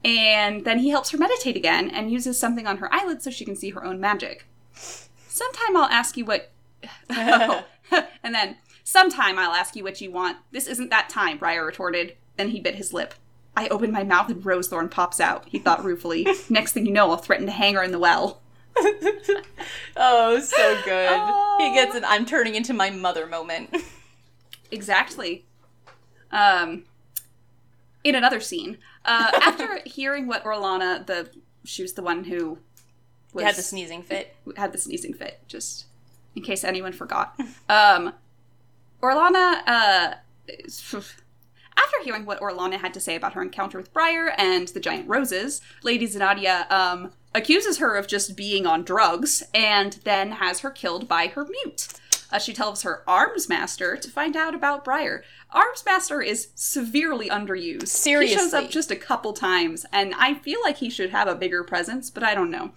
and then he helps her meditate again and uses something on her eyelids so she can see her own magic. Sometime I'll ask you what. [LAUGHS] Oh. [LAUGHS] and then sometime I'll ask you what you want. This isn't that time. Briar retorted. Then he bit his lip. I open my mouth and Rosethorn pops out. He thought ruefully. [LAUGHS] Next thing you know, I'll threaten to hang her in the well. [LAUGHS] Oh, so good. Oh. He gets an I'm turning into my mother moment. [LAUGHS] Exactly. Um, in another scene, uh, after hearing what Orlana, the she was the one who was, had the sneezing fit. had the sneezing fit, just in case anyone forgot. Um, Orlana, uh, after hearing what Orlana had to say about her encounter with Briar and the giant roses, Lady Zanadia um, accuses her of just being on drugs and then has her killed by her mute. Uh, she tells her arms master to find out about Briar. Arms master is severely underused. Seriously. he shows up just a couple times, and I feel like he should have a bigger presence, but I don't know.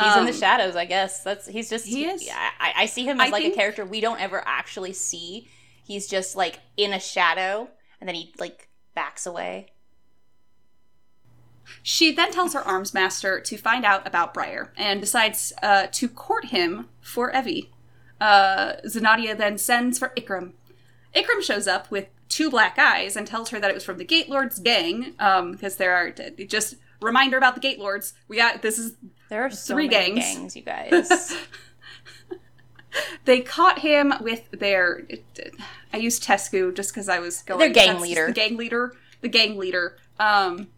He's in the Um, shadows, I guess. That's he's just He is. Yeah, I, I see him as I like think- a character we don't ever actually see. He's just like in a shadow, and then he like backs away. She then tells her arms master to find out about Briar and decides uh, to court him for Evvy. Uh, Zanadia then sends for Ikram. Ikram shows up with two black eyes and tells her that it was from the Gate Lords gang, because there are just reminder about the Gate Lords. We got this is There are so Three gangs. gangs, you guys. [LAUGHS] they caught him with their. I used Tescu just because I was going. Their gang leader. The gang leader. The gang leader. Um,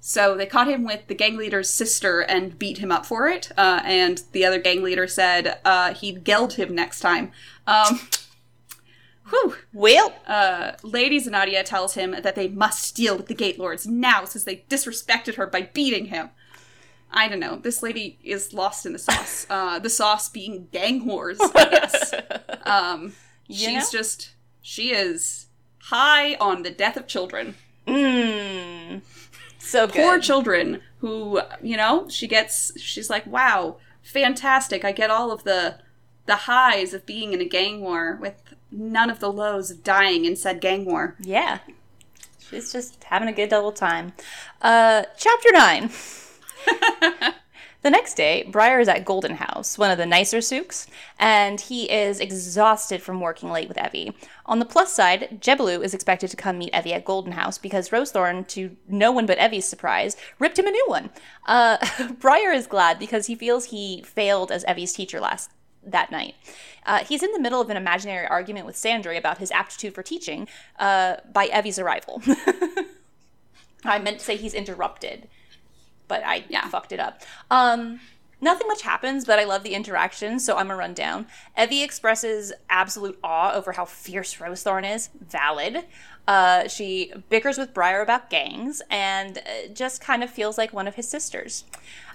so they caught him with the gang leader's sister and beat him up for it. Uh, and the other gang leader said uh, he'd geld him next time. Um, whew. well, Uh, Lady Zanadia tells him that they must deal with the Gate Lords now since they disrespected her by beating him. I don't know. This lady is lost in the sauce. [LAUGHS] Uh, the sauce being gang wars, I [LAUGHS] guess. Um, she's know? just, she is high on the death of children. Mmm. So good. Poor children who, you know, she gets, she's like, wow, fantastic. I get all of the, the highs of being in a gang war with none of the lows of dying in said gang war. Yeah. She's just having a good old time. Uh, chapter 9. [LAUGHS] the next day, Briar is at Golden House, one of the nicer souks, and he is exhausted from working late with Evvy. On the plus side, Jebelu is expected to come meet Evvy at Golden House because Rosethorn, to no one but Evvy's surprise, ripped him a new one. Uh, [LAUGHS] Briar is glad because he feels he failed as Evvy's teacher last that night. Uh, he's in the middle of an imaginary argument with Sandry about his aptitude for teaching uh, by Evvy's arrival. [LAUGHS] I meant to say he's interrupted, but I Yeah. fucked it up. Um, nothing much happens, but I love the interaction, so I'm a rundown. Evvy expresses absolute awe over how fierce Rosethorn is. Valid. Uh, she bickers with Briar about gangs and uh, just kind of feels like one of his sisters.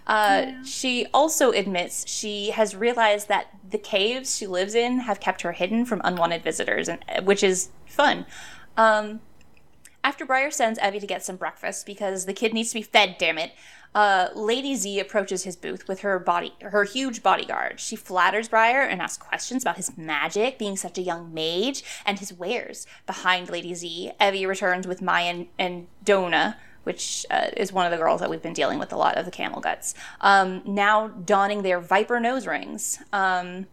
Uh, She also admits she has realized that the caves she lives in have kept her hidden from unwanted visitors, and which is fun. Um, after Briar sends Evvy to get some breakfast because the kid needs to be fed, damn it, uh, Lady Z approaches his booth with her body, her huge bodyguard. She flatters Briar and asks questions about his magic, being such a young mage, and his wares. Behind Lady Z, Evvy returns with Maya and, and Dona, which uh, is one of the girls that we've been dealing with a lot of the camel guts. Um, now donning their viper nose rings. Um,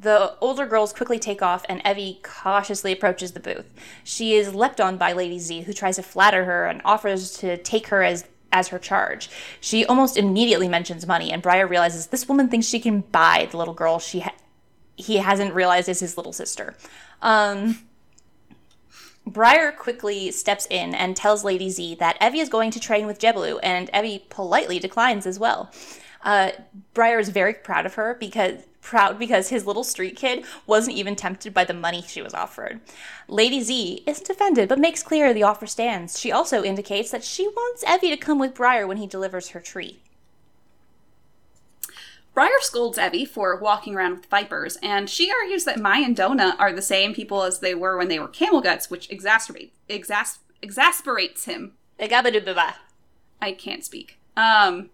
the older girls quickly take off, and Evvy cautiously approaches the booth. She is leapt on by Lady Z, who tries to flatter her and offers to take her as as her charge. She almost immediately mentions money, and Briar realizes this woman thinks she can buy the little girl she ha- he hasn't realized is his little sister. Um, Briar quickly steps in and tells Lady Z that Evvy is going to train with Jebelu, and Evvy politely declines as well. Uh, Briar is very proud of her because proud because his little street kid wasn't even tempted by the money she was offered. Lady Z isn't offended but makes clear the offer stands. She also indicates that she wants Evvy to come with Briar when he delivers her tree. Briar scolds Evvy for walking around with vipers, and she argues that Mai and Dona are the same people as they were when they were camel guts, which exacerbates exas- exasperates him. I can't speak. Um,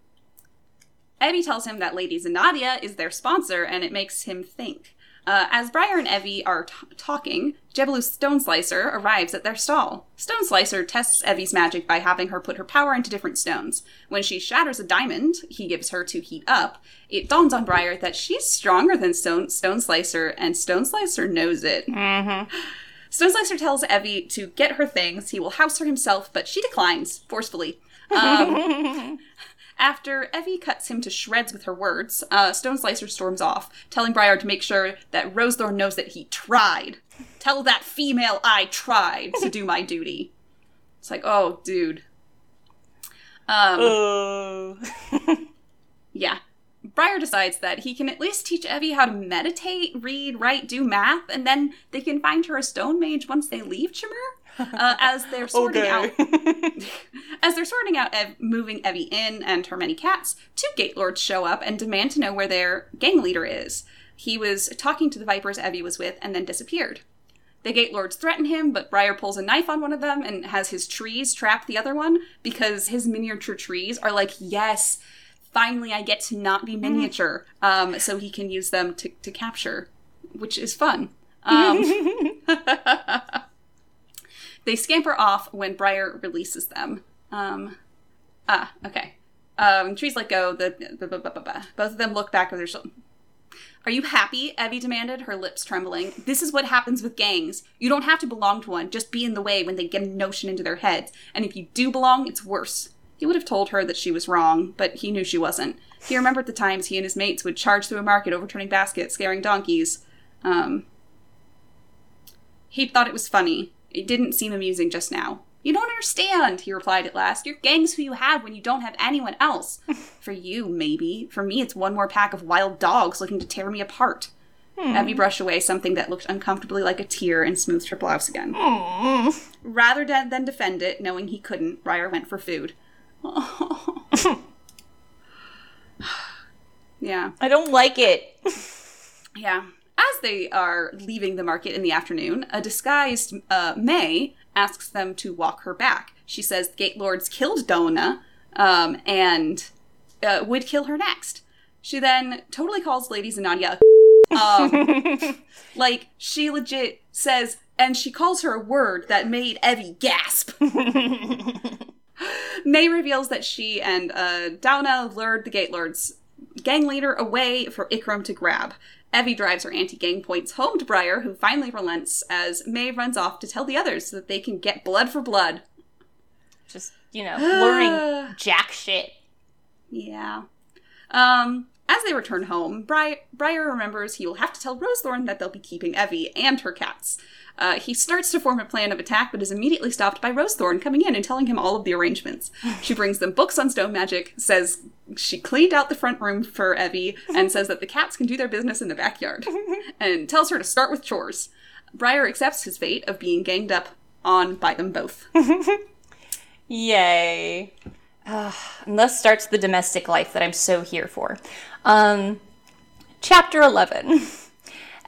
Evvy tells him that Lady Zanadia is their sponsor, and it makes him think. Uh, as Briar and Evvy are t- talking, Jebelu Stone Slicer arrives at their stall. Stone Slicer tests Evvy's magic by having her put her power into different stones. When she shatters a diamond he gives her to heat up, it dawns on Briar that she's stronger than Stone, Stone Slicer, and Stone Slicer knows it. [LAUGHS] Stone Slicer tells Evie to get her things. He will house her himself, but she declines forcefully. Um, [LAUGHS] after Evvy cuts him to shreds with her words, uh, Stone Slicer storms off, telling Briar to make sure that Rosethorn knows that he tried. Tell that female I tried to do my duty. It's like, oh, dude. Um, Oh. [LAUGHS] yeah. Briar decides that he can at least teach Evvy how to meditate, read, write, do math, and then they can find her a stone mage once they leave Chammur. Uh, as they're sorting out [LAUGHS] as they're sorting out Ev- moving Evvy in and her many cats, two gate lords show up and demand to know where their gang leader is. He was talking to the vipers Evvy was with and then disappeared. The gate lords threaten him, but Briar pulls a knife on one of them and has his trees trap the other one because his miniature trees are like, yes, finally I get to not be miniature, um, so he can use them to, to capture, which is fun. Um, [LAUGHS] [LAUGHS] they scamper off when Briar releases them. Um, ah, okay. Um, trees let go. The, the, the, the both of them look back over their shoulder. Are you happy? Evvy demanded, her lips trembling. This is what happens with gangs. You don't have to belong to one, just be in the way when they get a notion into their heads. And if you do belong, it's worse. He would have told her that she was wrong, but he knew she wasn't. He remembered the times he and his mates would charge through a market, overturning baskets, scaring donkeys. Um, he thought it was funny. It didn't seem amusing just now. You don't understand, he replied at last. Your gang's who you have when you don't have anyone else. [LAUGHS] For you, maybe. For me, it's one more pack of wild dogs looking to tear me apart. Hmm. Evvy brushed away something that looked uncomfortably like a tear and smoothed her blouse again. Mm. Rather de- than defend it, knowing he couldn't, Briar went for food. [LAUGHS] [SIGHS] yeah. I don't like it. Yeah. As they are leaving the market in the afternoon, a disguised uh, May asks them to walk her back. She says the Gate Lords killed Dona um, and uh, would kill her next. She then totally calls Lady Zanadia [LAUGHS] um, [LAUGHS] like, she legit says, and she calls her a word that made Evvy gasp. [LAUGHS] May reveals that she and uh, Dona lured the Gate Lords gang leader away for Ikram to grab. Evvy drives her anti-gang points home to Briar, who finally relents as May runs off to tell the others so that they can get blood for blood. Just, you know, luring [SIGHS] jack shit. Yeah. Um, as they return home, Bri- Briar remembers he will have to tell Rosethorn that they'll be keeping Evvy and her cats. Uh, he starts to form a plan of attack, but is immediately stopped by Rosethorn coming in and telling him all of the arrangements. She brings them books on stone magic, says she cleaned out the front room for Evvy, and says that the cats can do their business in the backyard, [LAUGHS] and tells her to start with chores. Briar accepts his fate of being ganged up on by them both. [LAUGHS] Yay. Uh, and thus starts the domestic life that I'm so here for. Um, chapter 11. [LAUGHS]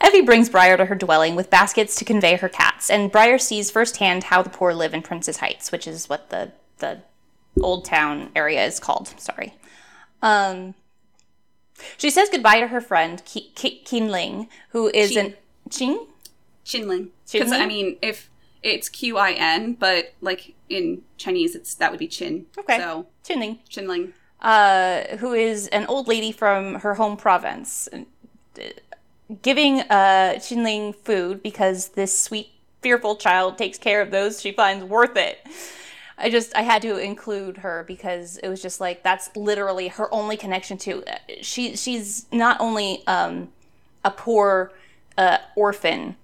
Evvy brings Briar to her dwelling with baskets to convey her cats, and Briar sees firsthand how the poor live in Prince's Heights, which is what the, the old town area is called. Sorry. Um, she says goodbye to her friend, Ki- Ki- Qinling, who is Qin. an. Qing? Qinling. Because, I mean, if it's Q I N, but like in Chinese, it's that would be Qin. Okay. So, Qinling. Qinling. uh, who is an old lady from her home province, uh, giving uh, Qinling food because this sweet, fearful child takes care of those she finds worth it. I just I had to include her because it was just like that's literally her only connection to she she's not only um, a poor uh, orphan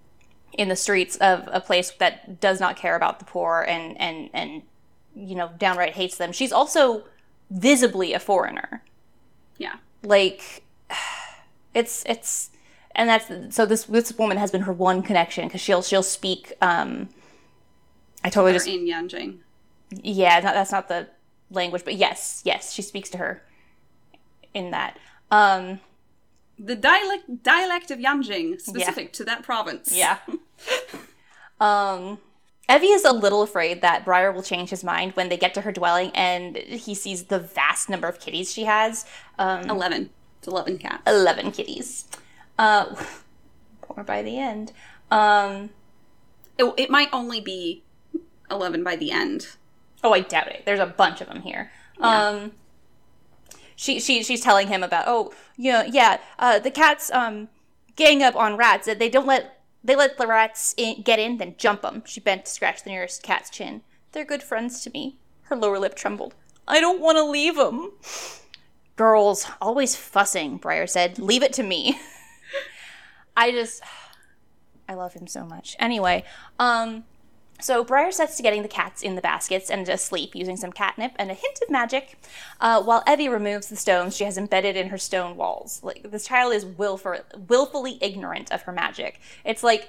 in the streets of a place that does not care about the poor and and and you know downright hates them. She's also visibly a foreigner. Yeah. Like [SIGHS] it's it's and that's so this this woman has been her one connection because she'll she'll speak um I totally just in Yanjing. yeah not, that's not the language but yes yes she speaks to her in that um The dialect dialect of Yanjing, specific to that province. Yeah. [LAUGHS] um, Evvy is a little afraid that Briar will change his mind when they get to her dwelling and he sees the vast number of kitties she has. Um, 11. It's 11 cats. 11 kitties. Uh, more by the end. Um, It, it might only be 11 by the end. oh, I doubt it. There's a bunch of them here. Um, she, she, she's telling him about, oh, yeah, yeah, uh, the cats, um, gang up on rats. They don't let they let the rats in, get in, then jump them. She bent to scratch the nearest cat's chin. They're good friends to me. Her lower lip trembled. I don't want to leave them. Girls, always fussing, Briar said. Leave it to me. [LAUGHS] I just. [SIGHS] I love him so much. Anyway, um, so Briar sets to getting the cats in the baskets and to sleep using some catnip and a hint of magic, uh, while Evvy removes the stones she has embedded in her stone walls. Like this child is willful, willfully ignorant of her magic. It's like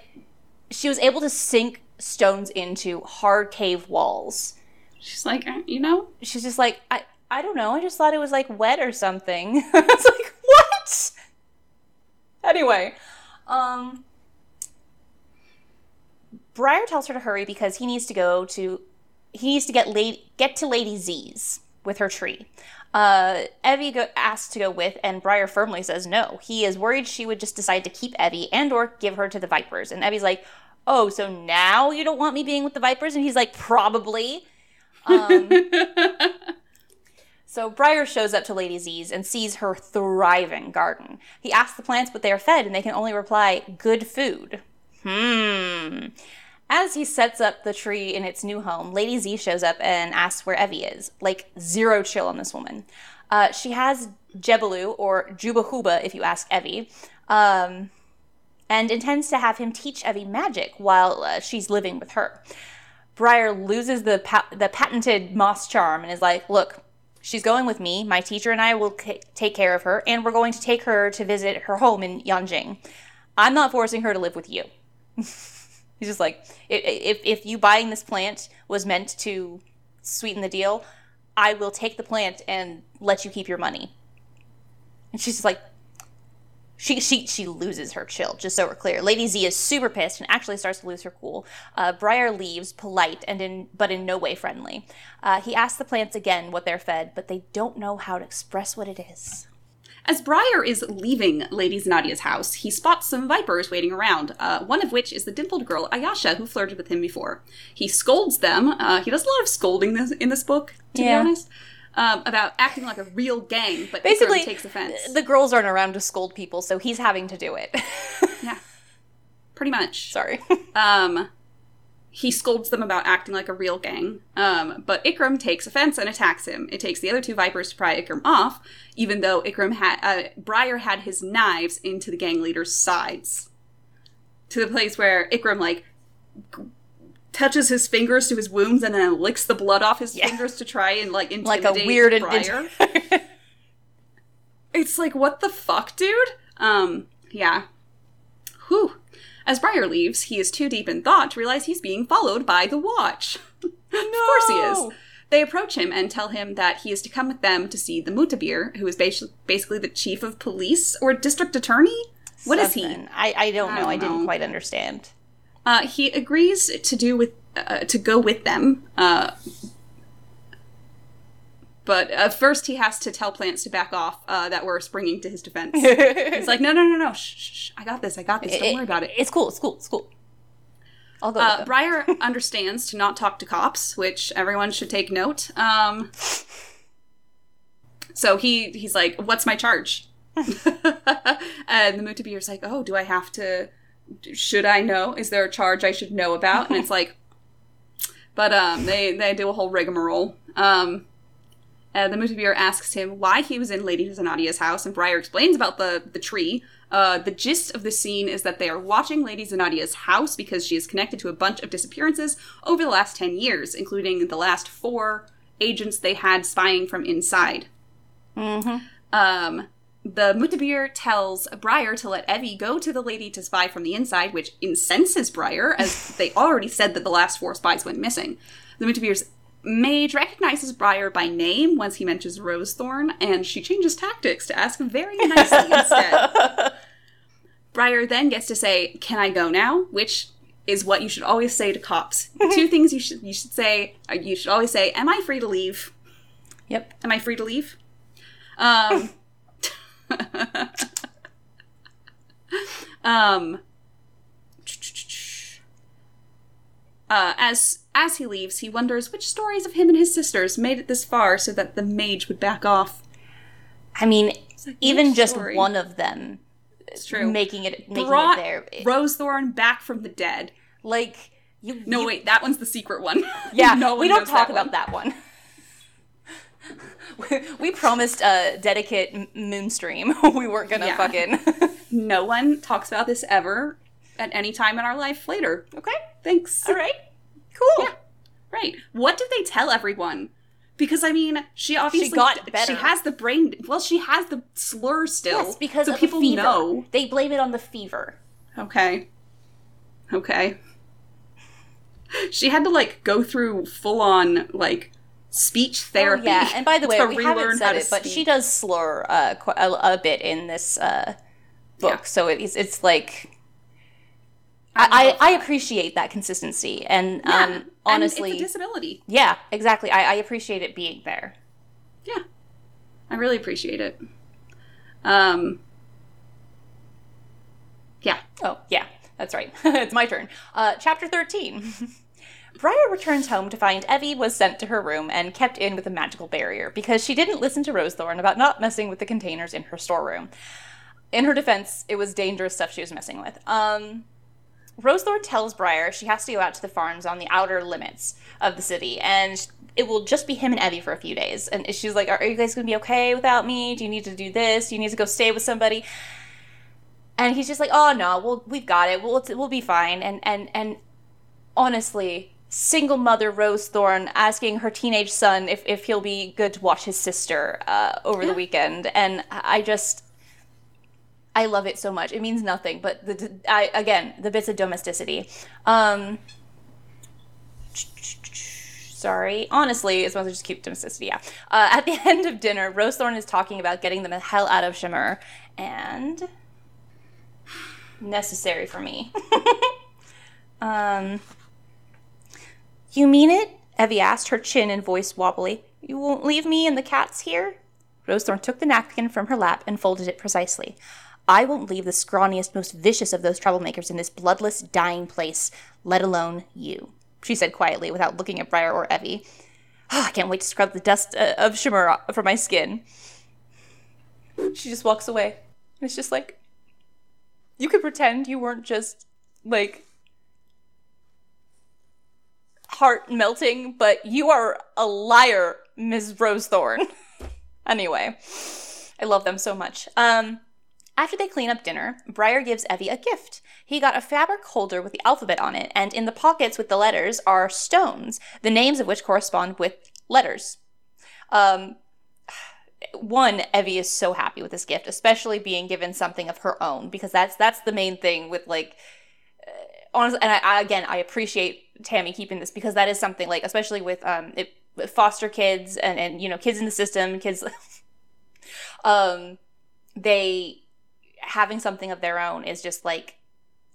she was able to sink stones into hard cave walls. She's like, "Uh, you know, She's just like, I, I don't know. I just thought it was like wet or something. [LAUGHS] it's like what? Anyway, um, Briar tells her to hurry because he needs to go to he needs to get lady, get to Lady Z's with her tree. Uh, Evvy go- asks to go with, and Briar firmly says no. He is worried she would just decide to keep Evvy and or give her to the Vipers. And Evvy's like, "Oh, so now you don't want me being with the Vipers?" And he's like, "Probably." Um, [LAUGHS] so Briar shows up to Lady Z's and sees her thriving garden. He asks the plants what they are fed, and they can only reply, "Good food." Hmm. As he sets up the tree in its new home, Lady Z shows up and asks where Evvy is. Like, zero chill on this woman. Uh, she has Jebelu, or Juba Huba if you ask Evvy, um, and intends to have him teach Evvy magic while uh, she's living with her. Briar loses the, pa- the patented moss charm and is like, Look, she's going with me. My teacher and I will c- take care of her, and we're going to take her to visit her home in Yanjing. I'm not forcing her to live with you. [LAUGHS] He's just like, if, if you buying this plant was meant to sweeten the deal, I will take the plant and let you keep your money. And she's just like, she she she loses her chill. Just so we're clear, Lady Z is super pissed and actually starts to lose her cool. Uh, Briar leaves, polite and in but in no way friendly. Uh, he asks the plants again what they're fed, but they don't know how to express what it is. As Briar is leaving Lady Zanadia's house, he spots some vipers waiting around, uh, one of which is the dimpled girl Ayasha, who flirted with him before. He scolds them. Uh, he does a lot of scolding this, in this book, to Yeah. be honest, um, about acting like a real gang, but Basically, Ikram takes offense. the girls aren't around to scold people, so he's having to do it. [LAUGHS] yeah, pretty much. Sorry. [LAUGHS] Um, he scolds them about acting like a real gang, um, but Ikram takes offense and attacks him. It takes the other two Vipers to pry Ikram off, even though Ikram had uh, Briar had his knives into the gang leader's sides, to the place where Ikram like touches his fingers to his wounds and then licks the blood off his Yeah. fingers to try and like like a weird Briar. It's like, what the fuck, dude? Um, yeah. Whew. As Briar leaves, he is too deep in thought to realize he's being followed by the Watch. No! [LAUGHS] of course he is. They approach him and tell him that he is to come with them to see the Mutabir, who is basi- basically the chief of police or district attorney. What is he? I, I don't I know. don't I didn't know. quite understand. Uh, he agrees to do with uh, to go with them. Uh, but uh, first, he has to tell plants to back off uh, that we're springing to his defense. [LAUGHS] He's like, no, no, no, no, shh, shh, shh. I got this, I got this. Don't worry about it. It's cool. It's cool. It's cool. I'll go. Uh. Briar [LAUGHS] understands to not talk to cops, which everyone should take note. Um, so he he's like, "What's my charge?" [LAUGHS] and the Mutabir's like, "Oh, do I have to? Should I know? Is there a charge I should know about?" And it's [LAUGHS] like, but um, they they do a whole rigmarole. Um, and the Mutabir asks him why he was in Lady Zanadia's house, and Briar explains about the, the tree. Uh, the gist of the scene is that they are watching Lady Zanadia's house because she is connected to a bunch of disappearances over the last 10 years, including the last four agents they had spying from inside. Mm-hmm. Um, the Mutabir tells Briar to let Evvy go to the lady to spy from the inside, which incenses Briar, as [LAUGHS] they already said that the last four spies went missing. The Mutabir's mage recognizes Briar by name once he mentions Rosethorn, and she changes tactics to ask very nicely [LAUGHS] instead. Briar then gets to say, "Can I go now?" which is what you should always say to cops. Two [LAUGHS] things you should you should say. uh, You should always say, "Am I free to leave?" Yep. Am I free to leave? Um, um, uh, as as he leaves, he wonders which stories of him and his sisters made it this far so that the mage would back off. I mean, like, even just story? one of them It's true. making it making Brought it there. it- Rosethorn back from the dead. like you. No, you- wait, that one's the secret one. Yeah, [LAUGHS] no we don't talk that about one. that one. We, we promised a dedicate moonstream. [LAUGHS] we weren't gonna Yeah. fucking. [LAUGHS] No one talks about this ever at any time in our life later. okay. Thanks. All right. Cool. Yeah. Right. What did they tell everyone? Because I mean, she obviously got she has the brain. Well, she has the slur still. Yes, because so of people the fever. know. They blame it on the fever. Okay. Okay. She had to like go through full on like speech therapy. Oh, yeah, and by the way, we haven't said it, but she does slur uh, a, a bit in this uh, book, Yeah. so it's it's like. I I, I, appreciate that consistency, and Yeah, um, and honestly, it's a disability. yeah, exactly. I, I appreciate it being there. Yeah. I really appreciate it. Um, yeah. Oh, yeah, that's right. [LAUGHS] it's my turn. Uh, chapter 13. [LAUGHS] Briar returns home to find Evvy was sent to her room and kept in with a magical barrier because she didn't listen to Rosethorn about not messing with the containers in her storeroom. In her defense, it was dangerous stuff she was messing with. Um, Rosethorn tells Briar she has to go out to the farms on the outer limits of the city, and it will just be him and Evvy for a few days. And she's like, "Are you guys going to be okay without me? Do you need to do this? Do you need to go stay with somebody?" And he's just like, "Oh no, we'll we've got it. We'll we'll be fine." And and and honestly, single mother Rosethorn asking her teenage son if if he'll be good to watch his sister uh, over the weekend, and I just. I love it so much. It means nothing, but the, I, again, the bits of domesticity. Um, sorry. Honestly, it's mostly just keep domesticity, yeah. Uh, at the [LAUGHS] end of dinner, Rosethorn is talking about getting them the hell out of Chammur, and necessary for me. [LAUGHS] um, you mean it? Evvy asked, her chin and voice wobbly. You won't leave me and the cats here? Rosethorn took the napkin from her lap and folded it precisely. I won't leave the scrawniest, most vicious of those troublemakers in this bloodless, dying place, let alone you, she said quietly without looking at Briar or Evvy. Oh, I can't wait to scrub the dust uh, of Chammur from my skin. She just walks away. And it's just like, you could pretend you weren't just, like, heart melting, but you are a liar, Ms. Rosethorn. [LAUGHS] anyway, I love them so much. Um, after they clean up dinner, Briar gives Evvy a gift. He got a fabric holder with the alphabet on it, and in the pockets with the letters are stones, the names of which correspond with letters. Um, one, Evvy is so happy with this gift, especially being given something of her own, because that's that's the main thing with like honestly. And I, I, again, I appreciate Tammy keeping this because that is something like, especially with um it, with foster kids and and you know kids in the system, kids. [LAUGHS] um, they having something of their own is just like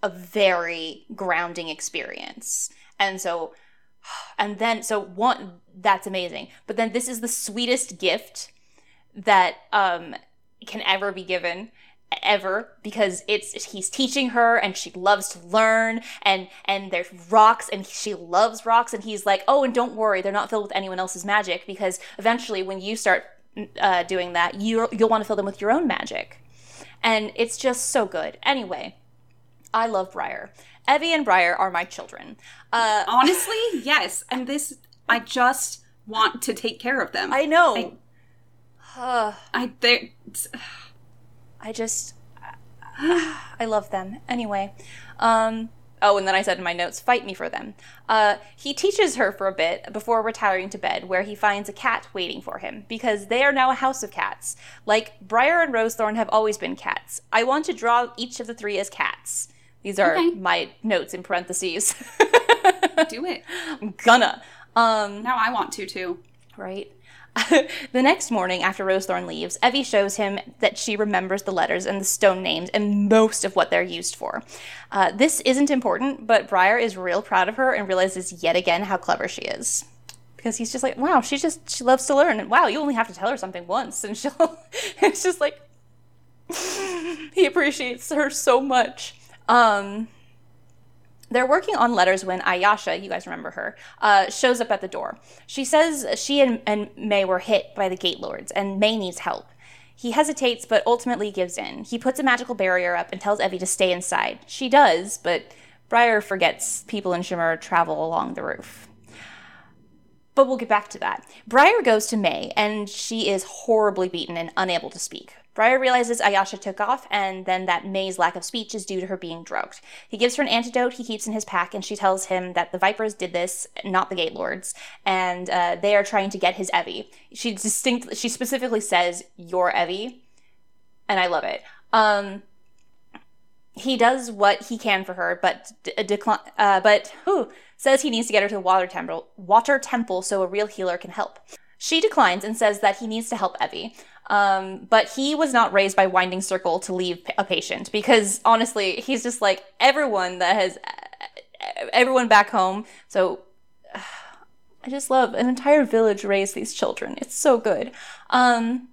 a very grounding experience. And so, [SIGHS] and then, so one, that's amazing. But then this is the sweetest gift that um, can ever be given ever because it's he's teaching her and she loves to learn and and there's rocks and she loves rocks and he's like oh and don't worry they're not filled with anyone else's magic because eventually when you start uh, doing that you you'll want to fill them with your own magic and it's just so good. Anyway, I love Briar. Evvy and Briar are my children. Uh, Honestly, yes. And this, I just want to take care of them. I know. I, uh, I they, I just, [SIGHS] I love them. Anyway, um, Oh, and then I said in my notes, fight me for them. Uh, he teaches her for a bit before retiring to bed, where he finds a cat waiting for him, because they are now a house of cats. Like Briar and Rosethorn have always been cats. I want to draw each of the three as cats. These are okay. my notes in parentheses. Do it. [LAUGHS] I'm gonna. Um, now I want to too. Right. [LAUGHS] the next morning, after Rosethorn leaves, Evvy shows him that she remembers the letters and the stone names and most of what they're used for. Uh, this isn't important, but Briar is real proud of her and realizes yet again how clever she is. Because he's just like, wow, she just she loves to learn, and wow, you only have to tell her something once, and [LAUGHS] she'll. it's just like [LAUGHS] he appreciates her so much. Um, they're working on letters when Ayasha, you guys remember her, uh, shows up at the door. She says she and, and May were hit by the Gate Lords, and May needs help. He hesitates, but ultimately gives in. He puts a magical barrier up and tells Evvy to stay inside. She does, but Briar forgets people in Chammur travel along the roof. But we'll get back to that. Briar goes to May, and she is horribly beaten and unable to speak. Briar realizes Ayasha took off, and then that May's lack of speech is due to her being drugged. He gives her an antidote he keeps in his pack, and she tells him that the Vipers did this, not the Gate Lords, and uh, they are trying to get his Evvy. She distinct, she specifically says, "Your Evvy," and I love it. Um, he does what he can for her, but d- decline. Uh, but who says he needs to get her to the water temple, water temple, so a real healer can help. She declines and says that he needs to help Evvy. Um, but he was not raised by Winding Circle to leave a patient because honestly, he's just like everyone that has everyone back home. So [SIGHS] I just love an entire village raised these children. It's so good. Um,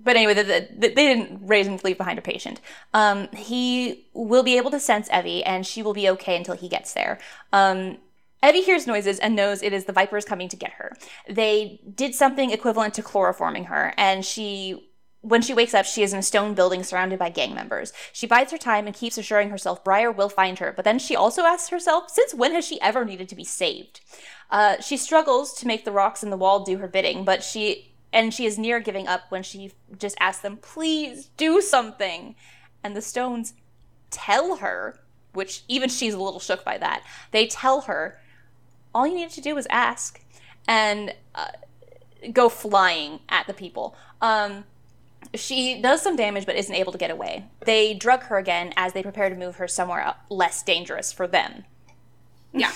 but anyway, the, the, the- they didn't raise him to leave behind a patient. Um, he will be able to sense Evvy, and she will be okay until he gets there. Um, Evvy hears noises and knows it is the Vipers coming to get her. They did something equivalent to chloroforming her, and she when she wakes up, she is in a stone building surrounded by gang members. She bides her time and keeps assuring herself Briar will find her, but then she also asks herself, since when has she ever needed to be saved? Uh, she struggles to make the rocks in the wall do her bidding, but she and she is near giving up when she just asks them, "Please do something," and the stones tell her, which even she's a little shook by that. They tell her, "All you needed to do was ask," and uh, go flying at the people. Um, she does some damage but isn't able to get away. They drug her again as they prepare to move her somewhere less dangerous for them. Yeah.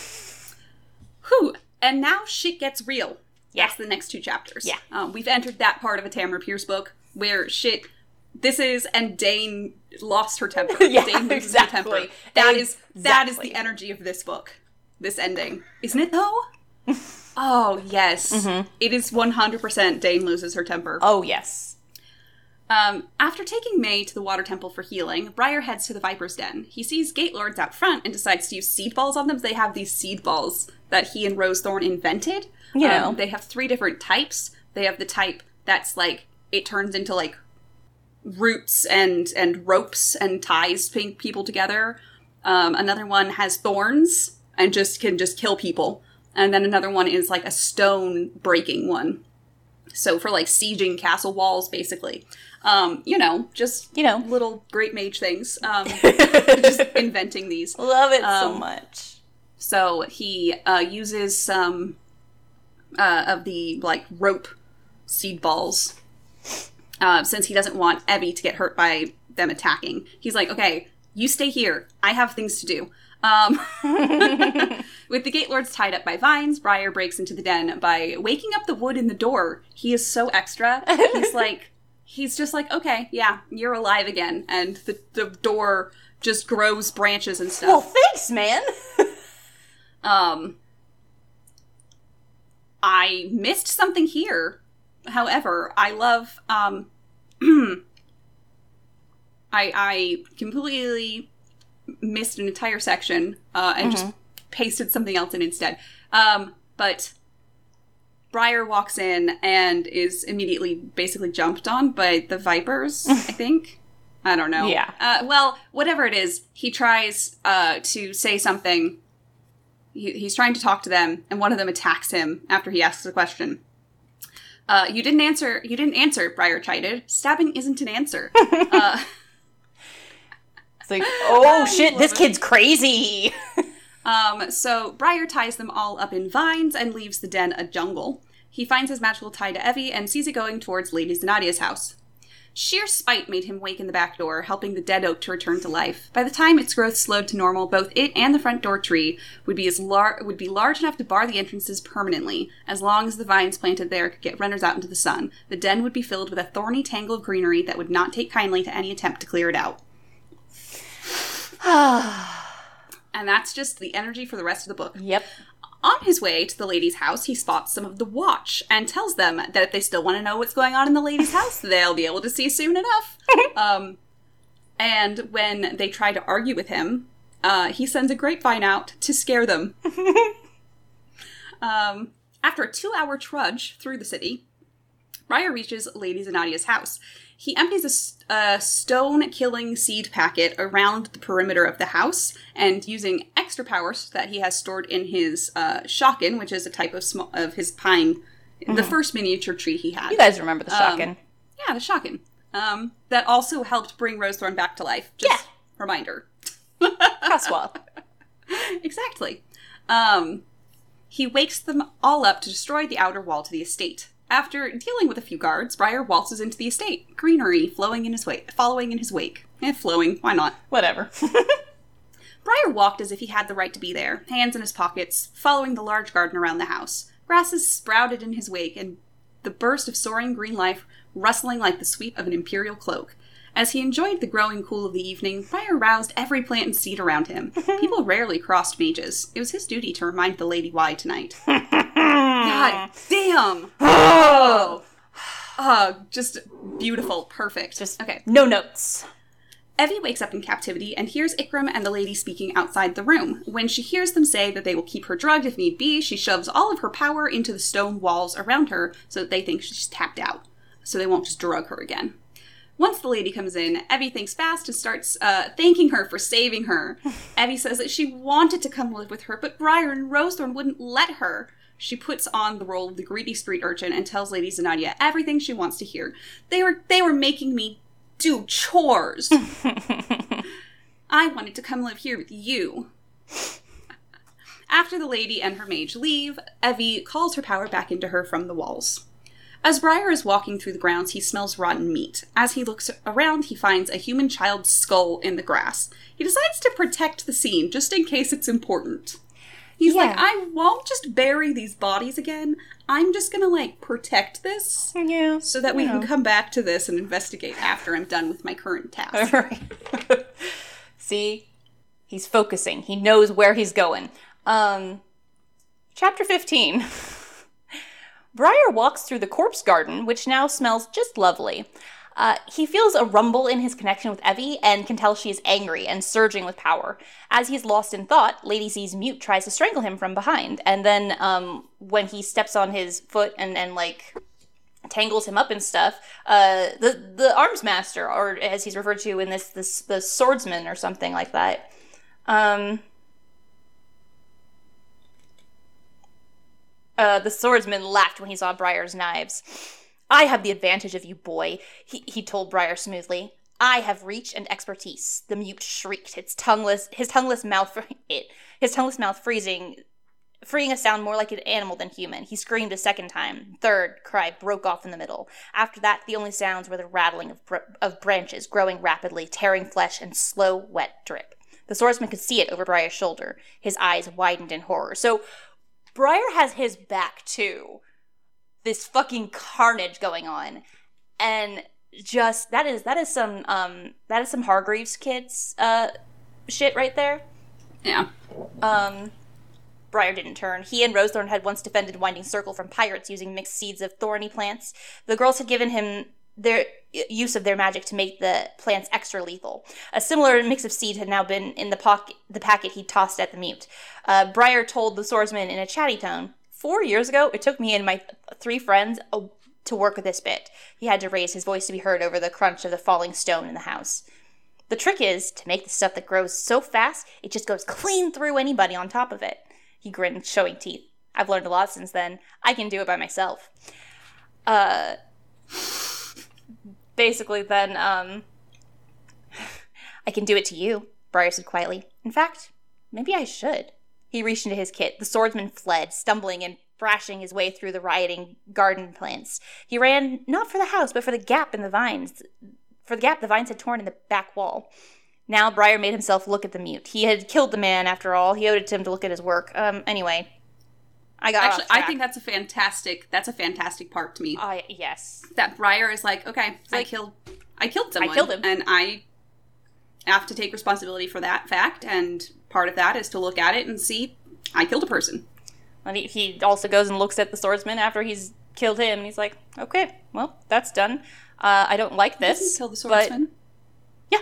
Whew. And now shit gets real. Yeah. That's the next two chapters. Yeah. Um, we've entered that part of a Tamora Pierce book where shit. This is and Daine lost her temper. [LAUGHS] Yeah, Daine loses exactly. her temper. That is that is the energy of this book. This ending, isn't it though? [LAUGHS] oh yes, Mm-hmm. It is one hundred percent. Daine loses her temper. Oh, yes. Um, after taking May to the water temple for healing, Briar heads to the Viper's Den. He sees Gate Lords out front and decides to use seed balls on them. They have these seed balls that he and Rosethorn invented. You Um, they have three different types. They have the type that's like it turns into like roots and and ropes and ties pe- people together. Um, another one has thorns and just can just kill people. And then another one is like a stone breaking one. So for like sieging castle walls, basically. Um, you know, just You know. little great mage things. Um, [LAUGHS] just inventing these. Love it so Um, much. So he uh, uses some uh, of the like rope seed balls uh, since he doesn't want Evvy to get hurt by them attacking. He's like, okay, you stay here. I have things to do. Um, [LAUGHS] with the gate lords tied up by vines, Briar breaks into the den by waking up the wood in the door. He is so extra. He's [LAUGHS] like, he's just like, okay, yeah, you're alive again, and the the door just grows branches and stuff. Well, thanks, man. [LAUGHS] Um, I missed something here. However, I love um, [CLEARS THROAT] I I completely missed an entire section uh, and just pasted something else in instead. Um, but Briar walks in and is immediately basically jumped on by the vipers. [LAUGHS] I think. I don't know. Yeah. Uh, well, whatever it is, he tries uh, to say something he, he's trying to talk to them, and one of them attacks him after he asks a question. Uh, you didn't answer. You didn't answer. Briar chided. Stabbing isn't an answer. [LAUGHS] like, oh shit, this kid's crazy. [LAUGHS] um, so Briar ties them all up in vines and leaves the den a jungle. He finds his magical tie to Evvy and sees it going towards Lady Zanadia's house. Sheer spite made him wake in the back door, helping the dead oak to return to life. By the time its growth slowed to normal, both it and the front door tree would be as lar- would be large enough to bar the entrances permanently. As long as the vines planted there could get runners out into the sun, the den would be filled with a thorny tangle of greenery that would not take kindly to any attempt to clear it out. [SIGHS] and that's just the energy for the rest of the book. yep. On his way to the lady's house, he spots some of the watch and tells them that if they still want to know what's going on in the lady's [LAUGHS] house, they'll be able to see soon enough. [LAUGHS] um, and when they try to argue with him, uh, he sends a grapevine out to scare them. [LAUGHS] um, after a two hour trudge through the city, Briar reaches Lady Zanadia's house. He empties a stone killing seed packet around the perimeter of the house, and using extra powers that he has stored in his uh, shakkan, which is a type of small, of his pine, the first miniature tree he had. You guys remember the shakkan. Yeah, the shakkan. Um, that also helped bring Rosethorn back to life. Just Yeah. reminder. [LAUGHS] Crosswalk. [LAUGHS] exactly. Um, he wakes them all up to destroy the outer wall to the estate. After dealing with a few guards, Briar waltzes into the estate, greenery flowing in his wake, following in his wake. Eh, flowing, why not? Whatever. [LAUGHS] Briar walked as if he had the right to be there, hands in his pockets, following the large garden around the house. Grasses sprouted in his wake, and the burst of soaring green life rustling like the sweep of an imperial cloak. As he enjoyed the growing cool of the evening, Briar roused every plant and seed around him. [LAUGHS] People rarely crossed mages. It was his duty to remind the lady why tonight. [LAUGHS] God damn! [SIGHS] Oh! Uh, just beautiful, perfect. Just okay. no notes. Evvy wakes up in captivity and hears Ikram and the lady speaking outside the room. When she hears them say that they will keep her drugged if need be, she shoves all of her power into the stone walls around her so that they think she's tapped out, so they won't just drug her again. Once the lady comes in, Evvy thinks fast and starts uh, thanking her for saving her. [LAUGHS] Evvy says that she wanted to come live with her, but Briar and Rosethorn wouldn't let her. She puts on the role of the greedy street urchin and tells Lady Zanadia everything she wants to hear. They were they were making me do chores. [LAUGHS] I wanted to come live here with you. After the lady and her mage leave, Evvy calls her power back into her from the walls. As Briar is walking through the grounds, he smells rotten meat. As he looks around, he finds a human child's skull in the grass. He decides to protect the scene just in case it's important. He's like, I won't just bury these bodies again. I'm just gonna like protect this Yeah. so that we you can come back to this and investigate after I'm done with my current task. [LAUGHS] Right. [LAUGHS] See, he's focusing. He knows where he's going. Um, chapter fifteen. [LAUGHS] Briar walks through the corpse garden, which now smells just lovely. Uh, he feels a rumble in his connection with Evvy and can tell she is angry and surging with power. As he's lost in thought, Lady Z's mute tries to strangle him from behind, and then um, when he steps on his foot and, and like tangles him up and stuff. Uh, the the arms master, or as he's referred to in this this the swordsman or something like that. Um, uh, the swordsman laughed when he saw Briar's knives. I have the advantage of you, boy, he, he told Briar smoothly. I have reach and expertise. The mute shrieked, its tongueless, his tongueless mouth, it, his tongueless mouth freezing, freeing a sound more like an animal than human. He screamed a second time. Third cry broke off in the middle. After that, the only sounds were the rattling of, br- of branches growing rapidly, tearing flesh, and slow, wet drip. The swordsman could see it over Briar's shoulder. His eyes widened in horror. So, Briar has his back to this fucking carnage going on, and just that is that is some um that is some Hargreeves kids uh shit right there. Yeah. Um, Briar didn't turn. He and Rosethorn had once defended Winding Circle from pirates using mixed seeds of thorny plants. The girls had given him their use of their magic to make the plants extra lethal. A similar mix of seed had now been in the pocket, the packet he tossed at the mute. Uh, Briar told the swordsman in a chatty tone, Four years ago, it took me and my three friends a, to work with this bit. He had to raise his voice to be heard over the crunch of the falling stone in the house. The trick is to make the stuff that grows so fast, it just goes clean through anybody on top of it. He grinned, showing teeth. I've learned a lot since then. I can do it by myself. Uh, basically, then, um, [LAUGHS] I can do it to you, Briar said quietly. In fact, maybe I should. He reached into his kit. The swordsman fled, stumbling and thrashing his way through the rioting garden plants. He ran not for the house, but for the gap in the vines. For the gap the vines had torn in the back wall. Now Briar made himself look at the mute. He had killed the man, after all. He owed it to him to look at his work. Um, anyway. I got Actually, I think that's a fantastic. That's a fantastic part to me. I yes. that Briar is like, okay, I like- killed, I killed someone, killed him. and I have to take responsibility for that fact. And part of that is to look at it and see, I killed a person. And he, he also goes and looks at the swordsman after he's killed him. And he's like, okay, well, that's done. Uh, I don't like this. kill the but- swordsman. yeah.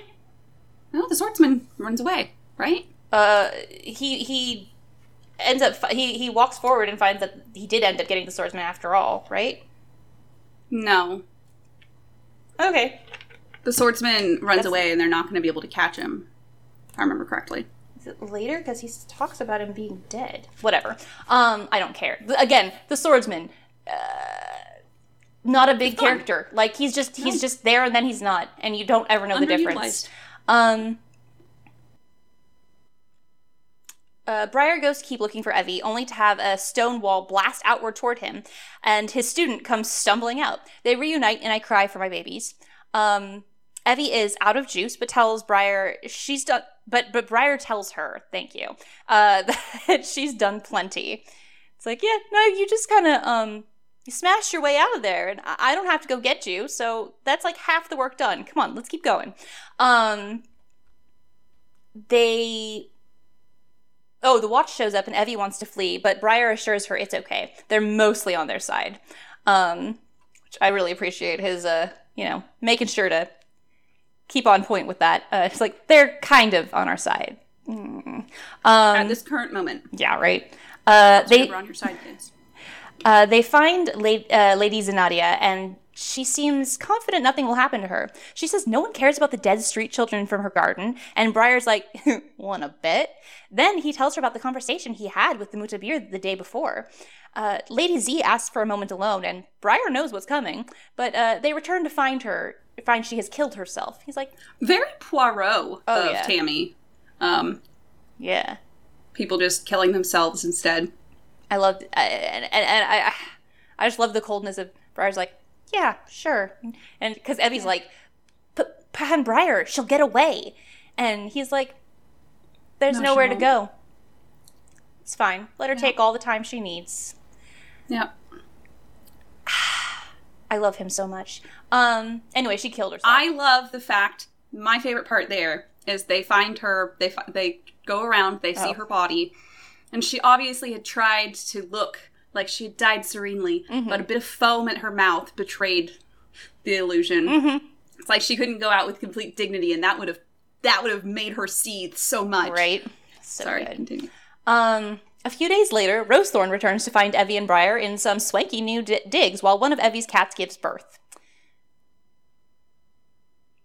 No, the swordsman runs away, right? uh, he he ends up he he walks forward and finds that he did end up getting the swordsman after all, right? No, Okay. the swordsman runs That's- away, and they're not going to be able to catch him. If I remember correctly. Later? Because he talks about him being dead. Whatever. Um, I don't care. Again, the swordsman, uh, not a big character. Like he's just he's just there and then he's not, and you don't ever know the difference. Um. Uh, Briar goes to keep looking for Evvy, only to have a stone wall blast outward toward him, and his student comes stumbling out. They reunite, and I cry for my babies. Um, Evvy is out of juice, but tells Briar she's done. But but Briar tells her, thank you, uh, [LAUGHS] that she's done plenty. It's like, yeah, no, you just kind of um, you smashed your way out of there, and I don't have to go get you, so that's like half the work done. Come on, let's keep going. Um, they Oh, the watch shows up and Evvy wants to flee, but Briar assures her it's okay. They're mostly on their side. Um, which I really appreciate his, uh, you know, making sure to keep on point with that. Uh, it's like they're kind of on our side. Mm. At Um, this current moment, yeah, right. Uh, they we're on your side, kids. uh, they find La- uh, Lady Zanadia, and she seems confident nothing will happen to her. She says no one cares about the dead street children from her garden, and Briar's like, [LAUGHS] wanna bet? Then he tells her about the conversation he had with the Mutabir the day before. Uh, Lady Z asks for a moment alone, and Briar knows what's coming, but uh, they return to find her, find she has killed herself. He's like, Very Poirot Oh, of yeah. Tammy. Um, yeah. people just killing themselves instead. I loved, I and, and, and I, I just love the coldness of Briar's like, yeah, sure, and because Evvy's like, but Pan Briar, she'll get away, and he's like, there's No, nowhere to go. It's fine. Let her take all the time she needs. Yeah. I love him so much. Um. Anyway, she killed herself. I love the fact. My favorite part there is they find her. They fi- they go around. They see Oh. her body, and she obviously had tried to look like she had died serenely, Mm-hmm. but a bit of foam at her mouth betrayed the illusion. Mm-hmm. It's like she couldn't go out with complete dignity, and that would have that would have made her seethe so much. right. So Sorry. good. Continue. Um, a few days later, Rosethorn returns to find Evvy and Briar in some swanky new di- digs while one of Evvy's cats gives birth.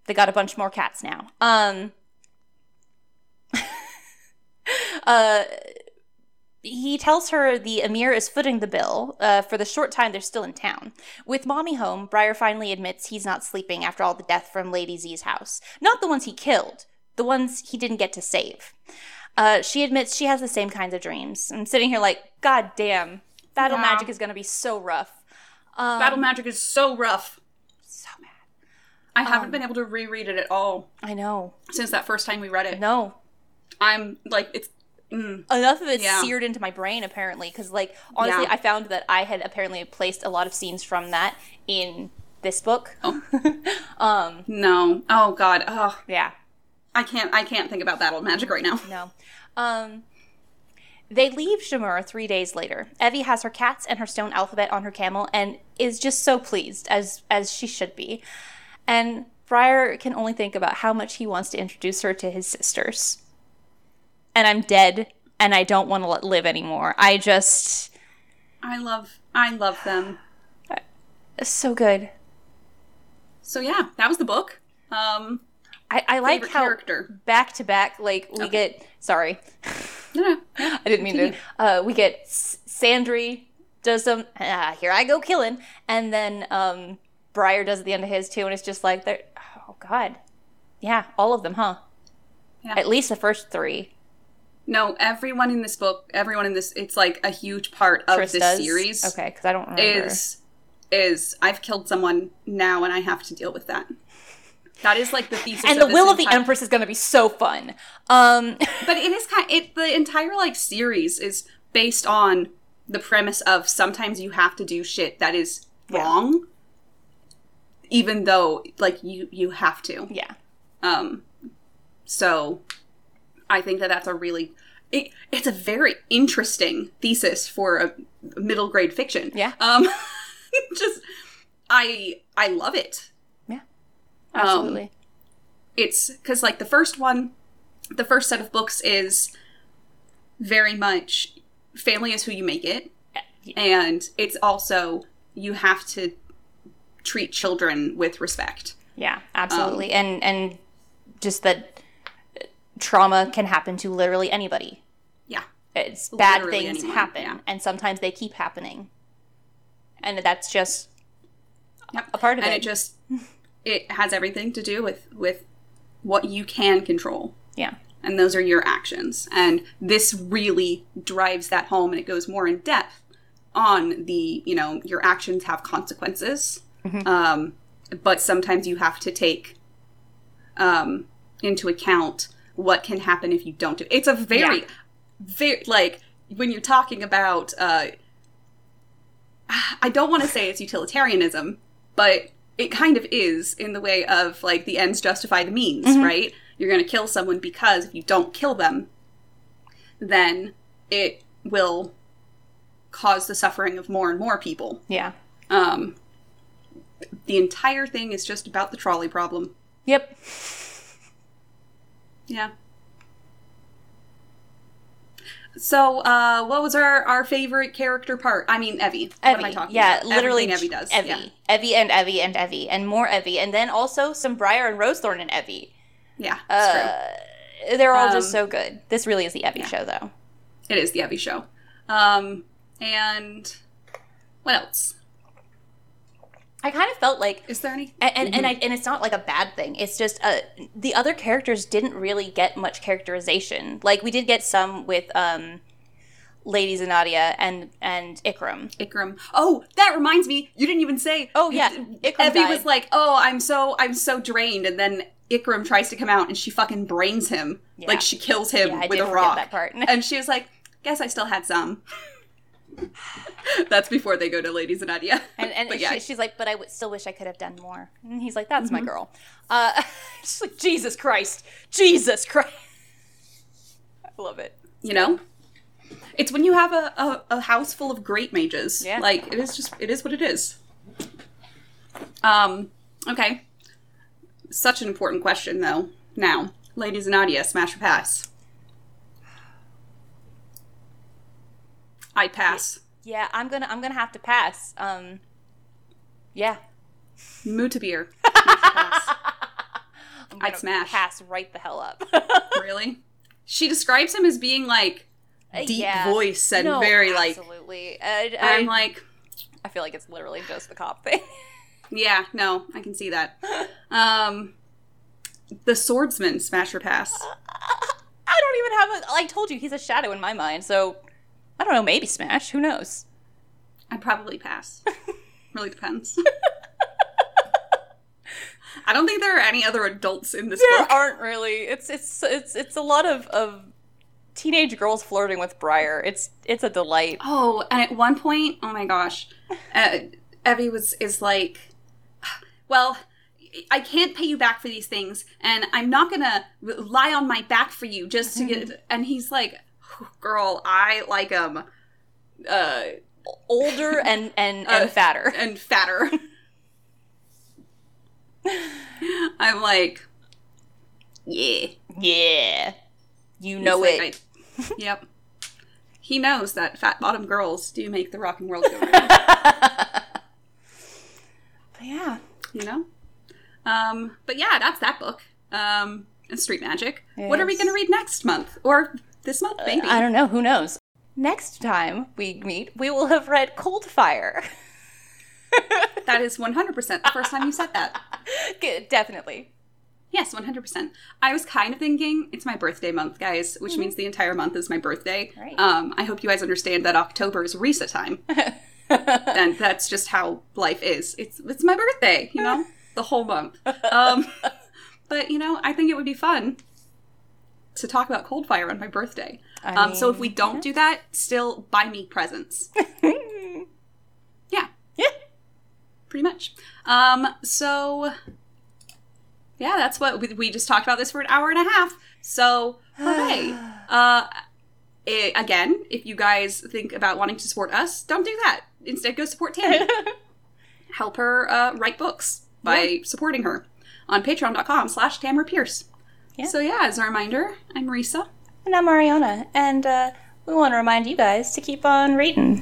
They got a bunch more cats now. Um, [LAUGHS] uh, he tells her the Emir is footing the bill uh, for the short time they're still in town. With Mommy home, Briar finally admits he's not sleeping after all the death from Lady Z's house. Not the ones he killed, the ones he didn't get to save. Uh, she admits she has the same kinds of dreams. I'm sitting here like, God damn, battle Yeah. magic is gonna be so rough. Um, Battle magic is so rough. so bad. I Um, haven't been able to reread it at all I know. since that first time we read it. No, I'm like it's. Mm, enough of it Yeah. seared into my brain apparently because like honestly Yeah. i found that i had apparently placed a lot of scenes from that in this book Oh. [LAUGHS] um no. Oh God. Oh, yeah I can't. I can't think about battle magic right now. no um they leave Chammur three days later. Evvy has her cats and her stone alphabet on her camel and is just so pleased, as as she should be. And Briar can only think about how much he wants to introduce her to his sisters. And I'm dead, and I don't want to live anymore. I just I love. I love them. so good. So yeah, that was the book. Um, I, I like how character. back to back, like we Okay. get. Sorry, No, no, [LAUGHS] I didn't mean to. Uh, we get S- Sandry does some. Ah, here I go killing, and then um, Briar does at the end of his too, and it's just like they're. Oh God, yeah, all of them, huh? Yeah. At least the first three. no. Everyone in this book, everyone in this, it's like a huge part of Chris this series. Okay, because I don't remember. Is is I've killed someone now, and I have to deal with that. That is like the thesis. and the will of the entire- Empress is going to be so fun. Um, [LAUGHS] But it is kind. It the entire like series is based on the premise of sometimes you have to do shit that is Yeah. wrong, even though like you you have to. yeah, Um, so I think that that's a really it, it's a very interesting thesis for a middle grade fiction. Yeah. Um, [LAUGHS] just I I love it. Um, absolutely. It's because like the first one, the first set of books is very much family is who you make it, and it's also you have to treat children with respect. Yeah, um, absolutely. and and just that trauma can happen to literally anybody. Yeah. It's bad Literally things anyone, happen yeah. and sometimes they keep happening. And that's just Yep. a part of and it. it just [LAUGHS] it has everything to do with with what you can control. Yeah. and those are your actions. And this really drives that home and it goes more in depth on the you know your actions have consequences. Um, but sometimes you have to take um, into account what can happen if you don't do it's a very Yeah. very like when you're talking about uh, [SIGHS] i don't want to say it's utilitarianism but it kind of is in the way of like the ends justify the means right you're going to kill someone because if you don't kill them then it will cause the suffering of more and more people Yeah. um the entire thing is just about the trolley problem. Yep. Yeah. So, uh, what was our, our favorite character part? I mean, Evvy. What am I Evvy. talking Yeah, about? literally Everything Evvy does. Evvy. Yeah. Evvy and Evvy and Evvy and more Evvy. And then also some Briar and Rosethorn and Evvy. Yeah. Uh, they're all just Um, so good. This really is the Evvy yeah. show, though. It is the Evvy show. Um, and what else? I kind of felt like Is there any? and and, and, I, and it's not like a bad thing. It's just uh, the other characters didn't really get much characterization. Like we did get some with um, Lady Zanadia and and Ikram. Ikram. Oh, that reminds me. You didn't even say. Oh, yeah, Ikram Evvy died. was like, "Oh, I'm so I'm so drained," and then Ikram tries to come out, and she fucking brains him. Yeah. Like she kills him Yeah, I with did a rock. that part. [LAUGHS] and she was like, "Guess I still had some." That's before they go to Zanadia. And and But yeah. she, she's like, but I w- still wish I could have done more. And he's like, that's Mm-hmm. my girl. Uh, [LAUGHS] she's like, Jesus Christ, Jesus Christ. [LAUGHS] I love it. you know, it's when you have a, a, a house full of great mages. Yeah. Like it is just it is what it is. Um. Okay. Such an important question, though. Now, Lady Zanadia, smash or pass? I pass. Yeah, I'm gonna I'm gonna have to pass. Um, yeah, Mutabir. Smash or pass. I'm I'd smash. Pass right the hell up. [LAUGHS] really? She describes him as being like deep Yeah. voice and No, very like. absolutely. I, I, I'm like, I feel like it's literally just the cop thing. [LAUGHS] Yeah, no, I can see that. Um, the swordsman, smash or pass. [LAUGHS] I don't even have a. I told you he's a shadow in my mind, so I don't know. Maybe smash. Who knows? I'd probably pass. [LAUGHS] really depends. I don't think there are any other adults in this There book. aren't really. It's it's it's it's a lot of of teenage girls flirting with Briar. It's it's a delight. Oh, and at one point, oh my gosh, [LAUGHS] uh, Evvy was is like, well. I can't pay you back for these things, and I'm not gonna lie on my back for you just to get. And he's like, [LAUGHS] "Girl, I like him, uh, Older [LAUGHS] and and Uh, and fatter. and fatter. [LAUGHS] I'm like, yeah. Yeah, you He's know like, it. I- yep. He knows that fat bottom girls do make the rock and world go round. But yeah, you know. Um, but yeah, that's that book. Um, and Street Magic. What are we going to read next month or this month? Maybe. I don't know. Who knows? Next time we meet, we will have read Cold Fire. [LAUGHS] that is 100% the first time you said that. [LAUGHS] Good, Definitely. Yes, 100%. I was kind of thinking it's my birthday month, guys, which means the entire month is my birthday. Right. Um, I hope you guys understand that October is Risa time. [LAUGHS] and that's just how life is. It's it's my birthday, you know, the whole month. Um, but you know, I think it would be fun to talk about Coldfire on my birthday. I um, so if we don't do that, still buy me presents. [LAUGHS] yeah, yeah. pretty much. Um, so yeah, that's what we, we just talked about this for an hour and a half. So [SIGHS] hooray! uh, i again, if you guys think about wanting to support us, don't do that. Instead, go support Tammy. [LAUGHS] Help her uh, write books by supporting her on patreon.com slash Tamora Pierce. Yeah. So yeah, as a reminder, I'm Risa. And I'm Mariana, and uh, we want to remind you guys to keep on reading.